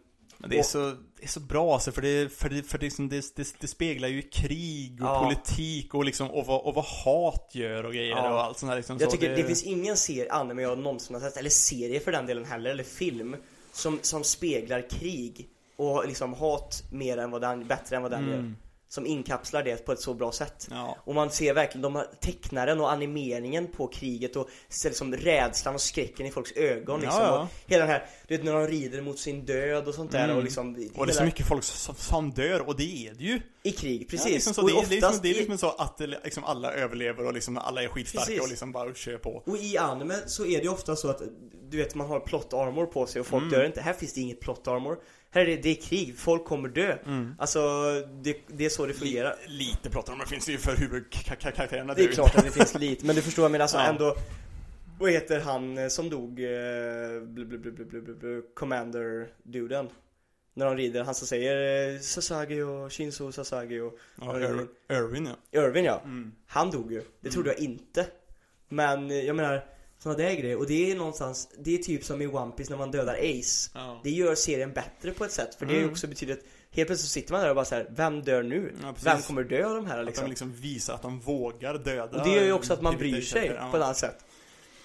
Men det är, Och- så, det är så bra alltså, för det, för det, för det, liksom, det, det, det speglar ju krig och Ja. politik och liksom, och vad, och vad hat gör och grejer Ja. och allt sånt där liksom. Jag så tycker det... finns ingen serie, anime jag någonsin har sett, eller serie för den delen heller, eller film Som, som speglar krig och liksom hat mer än vad den, bättre än vad den gör Mm. Som inkapslar det på ett så bra sätt Ja. Och man ser verkligen de tecknaren och animeringen på kriget och liksom rädslan och skräcken i folks ögon liksom. Ja, ja. Och hela den här, du vet när de rider mot sin död och sånt där Mm. och liksom Och det är så mycket folk som, som dör, och det är det ju. I krig, precis. Ja, liksom så, och det, är, det, är liksom, det är i- liksom så att det, liksom alla överlever och liksom alla är skitstarka Precis. och liksom bara kör på. Och i anime så är det ju ofta så att du vet man har plot armor på sig och folk Mm. dör inte. Här finns det inget plot armor. Här är det, är krig, folk kommer dö. Mm. Alltså det, det är så det fungerar. Lite pratar om det finns det ju för huvudkaraktärerna Det är klart att det finns lite, men du förstår jag menar alltså Ja. ändå Vad heter han eh, som dog? Eh, Commander-duden När de rider, han som säger eh, Sasagi och Shinzo Sasagi och Ja, Ir- Irvin ja. Irvin ja Mm. Han dog ju, det trodde jag inte Men jag menar Sådana där grejer, och det är någonstans Det är typ som i One Piece när man dödar Ace Ja. Det gör serien bättre på ett sätt, för det Mm. också betyder att Helt plötsligt så sitter man där och bara så här, vem dör nu? Ja, vem kommer dö av de här Att liksom? de liksom visar att de vågar döda Och det gör ju också att man bryr sig Aitken. på ett annat sätt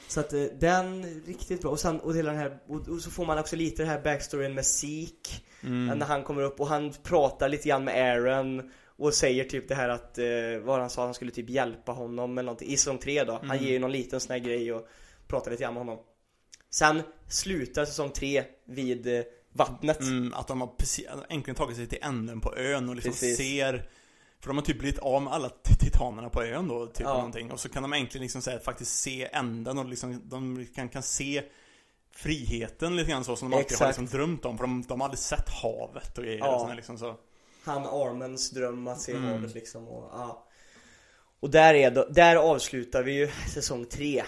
Så att eh, den, riktigt bra, och sen, och hela den här, och, och så får man också lite den här backstoryn med Zeke Mm. När han kommer upp och han pratar lite grann med Aaron Och säger typ det här att, eh, vad han sa, han skulle typ hjälpa honom eller någonting I säsong 3 då, han Mm. ger ju någon liten sån här grej och pratar lite grann med honom Sen slutar säsong 3 vid eh, vattnet Mm, att de har precis, äntligen tagit sig till änden på ön och liksom Precis. ser För de har typ blivit av med alla titanerna på ön då, typ Ja. någonting Och så kan de äntligen liksom så här, faktiskt se änden och liksom, de kan, kan se Friheten lite grann så som de alltid har Exakt. liksom drömt om, för de, de har aldrig sett havet och grejer Ja. och sådär, liksom så. Han Armens dröm att se Mm. havet liksom och, ja. och där är då, där avslutar vi ju säsong 3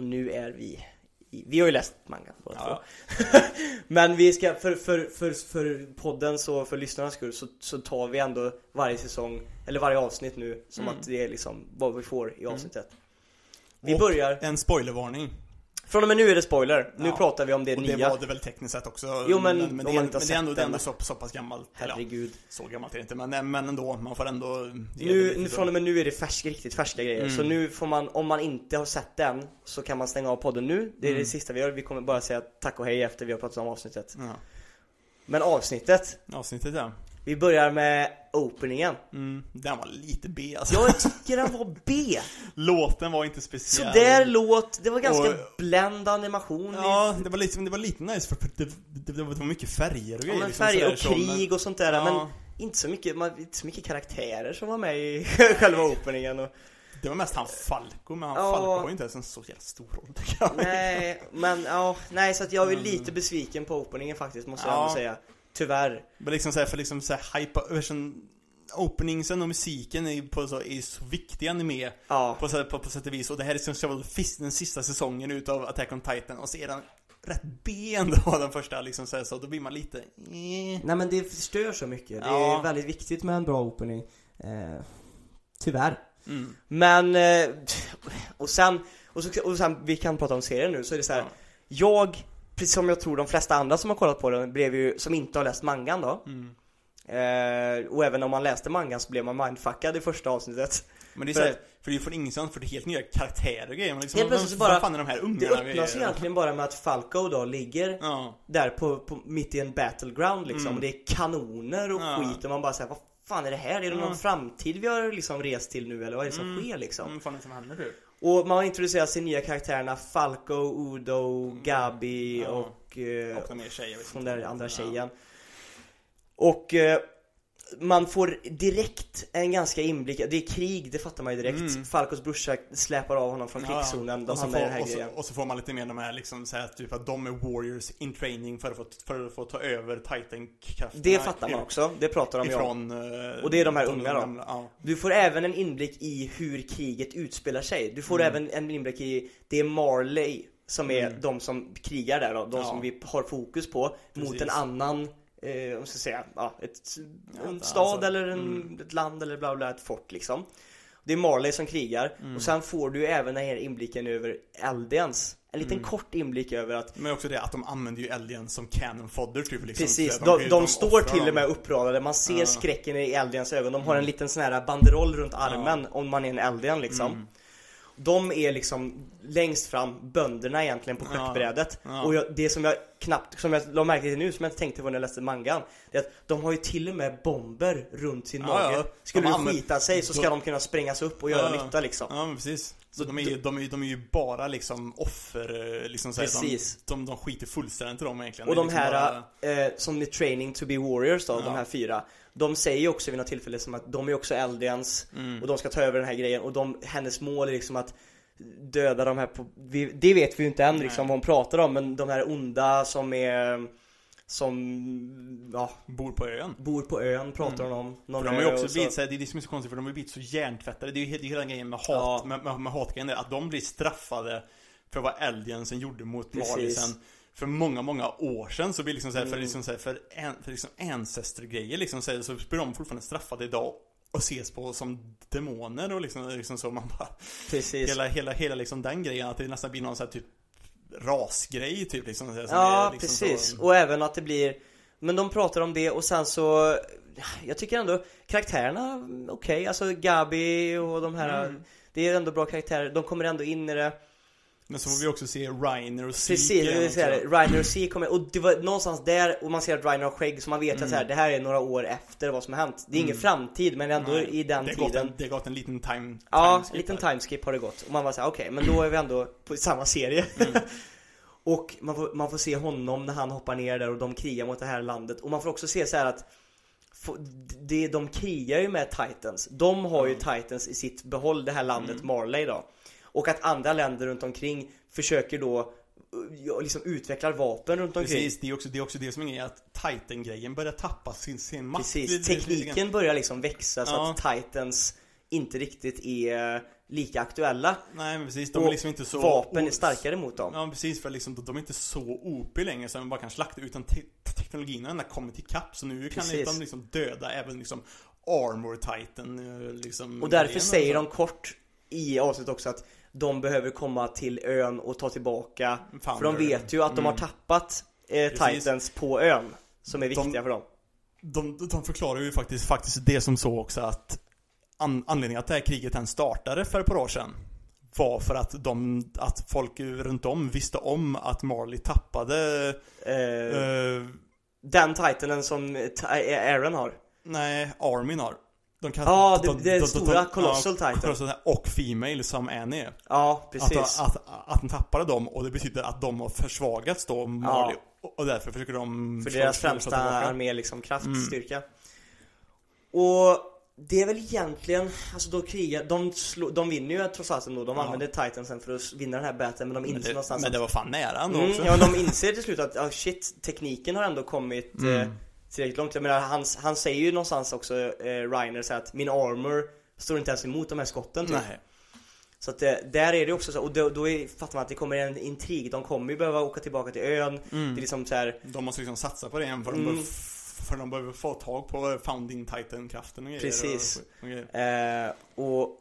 Och nu är vi i, Vi har ju läst manga båda Ja. två. Men vi ska, för, för, för, för poddens och för lyssnarnas skull så, så tar vi ändå varje säsong Eller varje avsnitt nu som Mm. att det är liksom vad vi får i avsnittet. Vi Och börjar, En spoilervarning från och med nu är det spoiler Nu Ja. pratar vi om det Och nya det var det väl tekniskt sett också Jo, men men, om det, är, men det är ändå, det är ändå så, så pass gammalt eller, ja, Herregud Så gammalt är det inte, men, men ändå, man får ändå Nu, från och med nu är det färsk, riktigt färska grejer. Mm. Så nu får man, om man inte har sett den, så kan man stänga av podden nu. Det är Mm. det sista vi gör. Vi kommer bara säga tack och hej efter vi har pratat om avsnittet. ja. Men avsnittet, Avsnittet ja vi börjar med openingen. mm, Den var lite B alltså Jag tycker den var B. Låten var inte Så speciell där låt, det var ganska Och- bländ animation. Ja, det var lite, det var lite nice för det, det, det, var, mycket färger och Ja, grejer men liksom färger och sådär, så, krig och sånt där. Ja. Men inte så mycket, man, inte så mycket karaktärer som var med i själva openingen. Och, Det var mest han Falco, men han Ja. Falco var ju inte ens en så jävla stor roll nej, men ja, nej så att jag är lite besviken på openingen faktiskt, måste jag Ja. ändå säga. Tyvärr. Men liksom såhär, för liksom såhär hypa, version, openingsen och musiken är ju på så, är så viktig anime Ja. på, så- på, på sätt och vis Och det här är som så den sista säsongen utav Attack on Titan och den rätt B ändå den första liksom så, här, så då blir man lite eh. Nej men det förstör så mycket. Det Ja. är väldigt viktigt med en bra opening. Eh, tyvärr. mm. Men, eh, och sen, och, så, och sen, vi kan prata om serien nu, så är det så här. Ja. Jag precis som jag tror de flesta andra som har kollat på den blev ju, som inte har läst mangan då Mm. eh, Och även om man läste mangan så blev man mindfuckad i första avsnittet Men det är För- såhär, för det är från ingenstans, för det är helt nya karaktärer och grejer. Men liksom, vad, plötsligt vad bara- fan är de här Det ungarna vi öppnas är? egentligen bara med att Falco då ligger Ja. där på, på, mitt i en battleground liksom Mm. och det är kanoner och Ja. skit och man bara säger vad fan är det här? Är det Ja. någon framtid vi har liksom rest till nu eller vad är det som Mm. sker liksom? Vad fan är det som händer typ? Och man har introducerat de nya karaktärerna Falco, Udo, Gabi Mm. Ja. och eh, Och de är tjejer, från den andra Ja. tjejen. Och eh, man får direkt en ganska inblick, det är krig, det fattar man ju direkt. Mm. Falcos brorsa släpar av honom från krigszonen, de och så hamnar i får- den här och så, grejen. och så får man lite mer de här liksom så här, typ att de är warriors in training för att få, för att få ta över titan-krafterna Det fattar man också, det pratar de ju om. Eh, Och det är de här unga då. Ja. Du får även en inblick i hur kriget utspelar sig. Du får Mm. även en inblick i, det är Marley som är Mm. de som krigar där då, de Ja. som vi har fokus på mot Precis. en annan, eh, jag ska säga, ja, ett, Ja, en alltså, stad eller en, mm. ett land eller bla bla, ett fort liksom. Det är Marley som krigar Mm. och sen får du även den här inblicken över Eldians. En liten Mm. kort inblick över att Men också det att de använder ju Eldian som cannon fodder typ liksom. Precis, de, de, ju- står till och med uppradade, man ser Ja. skräcken i Eldians ögon, de har en liten sån här banderoll runt armen om man är en Eldian liksom Mm. De är liksom längst fram, bönderna egentligen på Ja. schackbrädet Ja. Och jag, det som jag knappt, som jag la märke till nu, som jag inte tänkte på när jag läste mangan Det är att de har ju till och med bomber runt sin Ja, mage ja. Skulle De använder- skita sig så ska de- de kunna sprängas upp och göra Ja. nytta liksom Ja men precis. Så de är, ju, de, är, de är ju bara liksom offer, eh, liksom så här, Precis. De, de, de skiter fullständigt i dem egentligen. Och de liksom här, bara- eh, som är training to be warriors då, Ja. de här fyra De säger ju också vid något tillfälle som att de är också Eldians Mm. Och de ska ta över den här grejen och de, hennes mål är liksom att döda de här på, vi, det vet vi ju inte än Nej. liksom vad hon pratar om men de här onda som är som, ja, Bor på ön. bor på ön pratar hon om någon Mm. För de har ju också så- blivit så det är det som är så konstigt för de har ju blivit så hjärntvättade. Det är ju he- det är hela grejen med hat, Ja. med, med, med hatgrejen där, att de blir straffade för vad Eldiansen gjorde mot Precis. För många, många år sedan så blir liksom så här, för Mm. liksom så här, för, en, för liksom ancestor-grejer liksom så, här, så blir de fortfarande straffade idag och ses på som demoner och liksom, liksom så man bara Precis Hela, hela, hela liksom den grejen att det nästan blir någon så här typ rasgrej typ liksom så här, Ja, är liksom precis. så, Och även att det blir Men de pratar om det och sen så Jag tycker ändå karaktärerna, okej, alltså Gabi och de här Mm. Det är ändå bra karaktärer, de kommer ändå in i det Men så får vi också se Reiner och Zeke Precis, igen vill säga det. Reiner och C kommer, och det var någonstans där, och man ser att Reiner har skägg, så man vet att så här, det här är några år efter vad som har hänt. Det är ingen framtid, men ändå Mm. Nej, i den det tiden. en, Det har gått en liten time, Ja, timeskip en liten timeskip har det gått. Och man var såhär, okej, men då är vi ändå på samma serie. Mm. och man får, man får se honom när han hoppar ner där och de krigar mot det här landet. Och man får också se så här att det, de krigar ju med Titans. De har ju Titans i sitt behåll, det här landet Mm. Marley då. Och att andra länder runt omkring försöker då liksom utvecklar vapen runt omkring. Precis, det är också det, är också det som är att Titan-grejen börjar tappa sin, sin makt Precis, tekniken börjar liksom växa så Ja. att Titans inte riktigt är lika aktuella. Nej men precis, de Och är liksom inte så Vapen är starkare mot dem. Ja precis, för liksom, de är inte så OP längre så man bara kan slakta utan te teknologin har kommit ikapp så nu kan Precis. de liksom döda även liksom Armor Titan eh, liksom Och därför grejen säger de kort i avsnittet också att de behöver komma till ön och ta tillbaka Founder. För de vet ju att de har Mm. tappat eh. Titans på ön Som är De- viktiga för dem de, de förklarar ju faktiskt, faktiskt det som så också att an, anledningen att det här kriget ens startade för ett par år sedan var för att de, att folk runt om visste om att Marley tappade eh, eh, Den Titanen som Aaron har Nej, Armin har de kan, Ja, det- det är stora Colossal ja, Titan. Och Female som Annie är. Ja, att, precis. Att, att, de tappade dem och det betyder att de har försvagats då Marley. Och, och därför försöker de För deras främsta armé liksom, kraft, Mm. Och det är väl egentligen, alltså då krigar, de, slå, de vinner ju trots allt ändå, de Ja. använder Titansen för att vinna den här battlen men de men inser det, någonstans men det att var fan nära ändå mm, också. Ja, de inser till slut att, ah, shit, tekniken har ändå kommit Mm. eh, tillräckligt långt Jag menar, han, han säger ju någonstans också, eh, Reiner, så att min armor står inte ens emot de här skotten typ. Nej Så att eh, där är det också så, och då, då är, fattar man att det kommer en intrig, de kommer ju behöva åka tillbaka till ön Mm. Det är liksom så här, De måste liksom satsa på det igen för, de, Mm. behöver, för de behöver få tag på Founding Titan-kraften och grejer Precis. och, och grejer. Eh, och,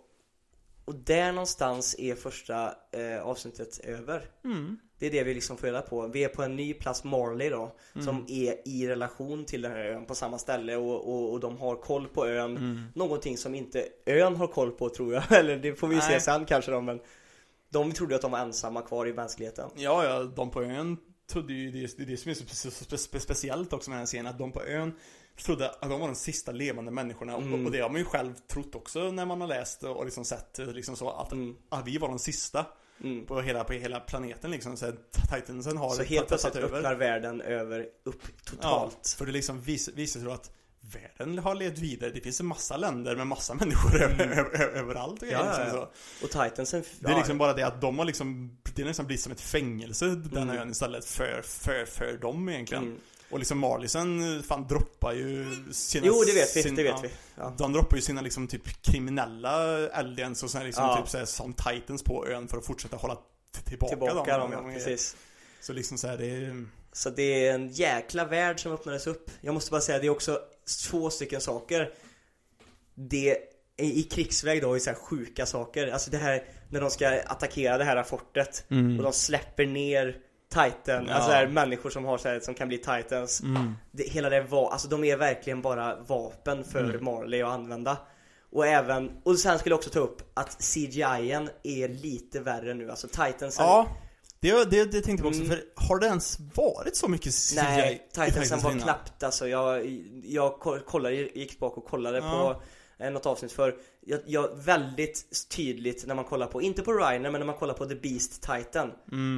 och där någonstans är första eh, avsnittet över. Mm. Det är det vi liksom får reda på. Vi är på en ny plats Marley då. Mm. Som är i relation till den här ön på samma ställe och, och, och de har koll på ön. Mm. Någonting som inte ön har koll på tror jag. Eller det får vi se Nej. sen kanske då men De trodde att de var ensamma kvar i mänskligheten. Ja, ja, de på ön trodde ju, det, det är det som är så spe, spe, spe, speciellt också med den här scenen, att de på ön trodde att de var de sista levande människorna. Mm. Och, och det har man ju själv trott också när man har läst och liksom sett liksom så att, Mm. att vi var de sista Mm. på hela, på hela planeten liksom. Så Titansen har Så helt plötsligt öppnar världen över upp totalt. Ja, för det liksom vis, visar sig att världen har levt vidare. Det finns en massa länder med massa människor över, överallt och Mm. Ja, liksom ja. så. Och Titansen Det är liksom bara det att de har liksom Det är liksom blivit som ett fängelse den Mm. ön istället för, för, för dem egentligen Mm. Och liksom Marleysen fan droppar ju sina Jo det vet vi, sin- det vet vi. Ja. De droppar ju sina liksom typ kriminella aliens och sen liksom Ja. typ så här, som titans på ön för att fortsätta hålla tillbaka, Tillbaka dem, dem, ja, precis. Så liksom så här, det är Så det är en jäkla värld som öppnades upp. Jag måste bara säga, det är också två stycken saker. Det är i krigsväg då, i så här sjuka saker. Alltså det här när de ska attackera det här fortet och de släpper ner Titan, Ja. alltså här människor som har så här, som kan bli Titans. mm. Det, hela det var, alltså de är verkligen bara vapen för Mm. Marley att använda. Och även, och sen skulle jag också ta upp att CGI'n är lite värre nu, alltså Titansen Ja det, det, det tänkte jag också, Mm. för har det ens varit så mycket CGI Nej, Titansen Titans var knappt alltså. Jag, jag ko- kollade, gick tillbaka och kollade Ja. på eh, något avsnitt för jag, jag, väldigt tydligt när man kollar på, inte på Reiner men när man kollar på The Beast Titan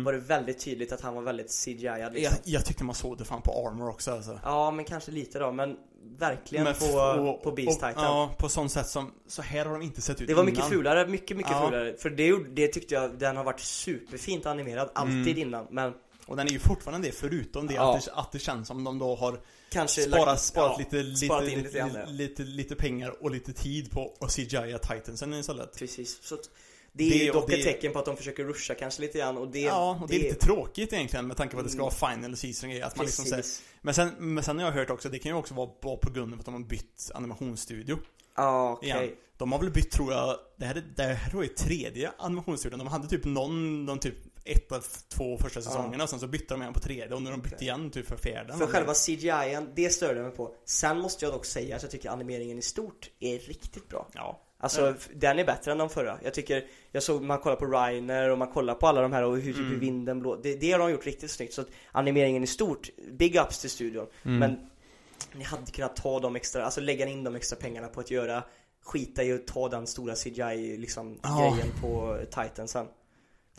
Var det väldigt tydligt att han var väldigt CGI liksom. Mm. jag, jag tyckte man såg det fan på Armor också alltså. Ja men kanske lite då men verkligen Men på, och- på Beast och- Titan Ja, på sånt sätt som, så här har de inte sett ut Det var mycket innan. fulare, mycket mycket Ja. fulare För det, det tyckte jag, den har varit superfint animerad alltid Mm. innan men Och den är ju fortfarande det, förutom det, Ja. att, det att det känns som de då har kanske sparat, lagt- sparat, ja, lite, lite, sparat lite, lite ja. lite, lite, pengar och lite tid på att CGI Titansen istället. Precis, så det är Det- dock det- ett tecken på att de försöker ruscha kanske lite grann och det ja, och det, är lite tråkigt egentligen med tanke på att det ska Mm. vara final season grejer, att man liksom säger, men, sen, men sen har jag hört också, det kan ju också vara på grund av att de har bytt animationsstudio Ja, okej. igen. De har väl bytt tror jag, det här, är- det här tror jag är tredje animationsstudion. De hade typ någon, de typ ett av två första säsongerna och sen så bytte de igen på tredje och nu har de bytt Okej. igen typ för fjärde. För själva CGI'n, det störde jag mig på. Sen måste jag dock säga att jag tycker animeringen i stort är riktigt bra. Ja. Alltså, Ja. f- den är bättre än de förra. Jag tycker, jag såg, man kollar på Reiner och man kollar på alla de här och hur, typ hur Mm. vinden blå. Det, det har de gjort riktigt snyggt. Så att animeringen i stort, big ups till studion. Mm. Men ni hade kunnat ta de extra, alltså lägga in de extra pengarna på att göra skita i att ta den stora CGI liksom Ja. grejen på Titansen.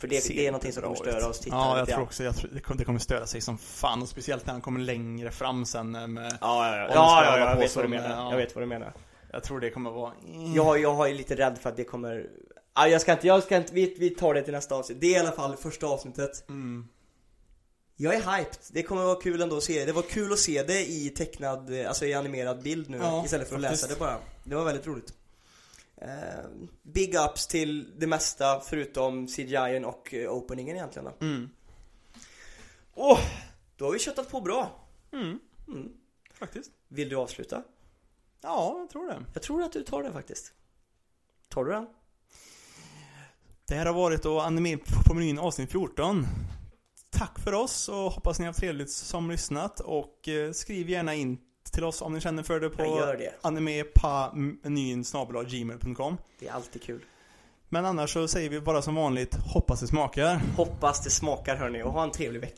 För det, det är någonting som kommer störa oss tittare Ja, jag tror också jag tror, det kommer- störa sig som fan och speciellt när han kommer längre fram sen med, Ja, ja, ja. Ja, ja, hålla jag vet vad du menar. ja. Jag vet vad du menar. Jag tror det kommer vara Jag, jag är lite rädd för att det kommer Ja, jag ska inte, jag ska inte, vi, vi tar det till nästa avsnitt. Det är i alla fall första avsnittet. mm. Jag är hyped. Det kommer vara kul ändå att se det. Var kul att se det i tecknad, alltså i animerad bild nu Ja, istället för att faktiskt. läsa det bara. Det var väldigt roligt. Eh, big ups till det mesta förutom CGI och eh, openingen egentligen då. Mm. Åh! då har vi köttat på bra. Mm. Mm. Faktiskt. Vill du avsluta? Ja, jag tror det. Jag tror att du tar det faktiskt. Tar du den? Det här har varit då Anime på menyn avsnitt 14. Tack för oss och hoppas ni har haft trevligt som lyssnat och eh, skriv gärna in till oss om ni känner för det på det. animepamenyn gmail.com Det är alltid kul. Men annars så säger vi bara som vanligt, hoppas det smakar. Hoppas det smakar hörni och ha en trevlig vecka.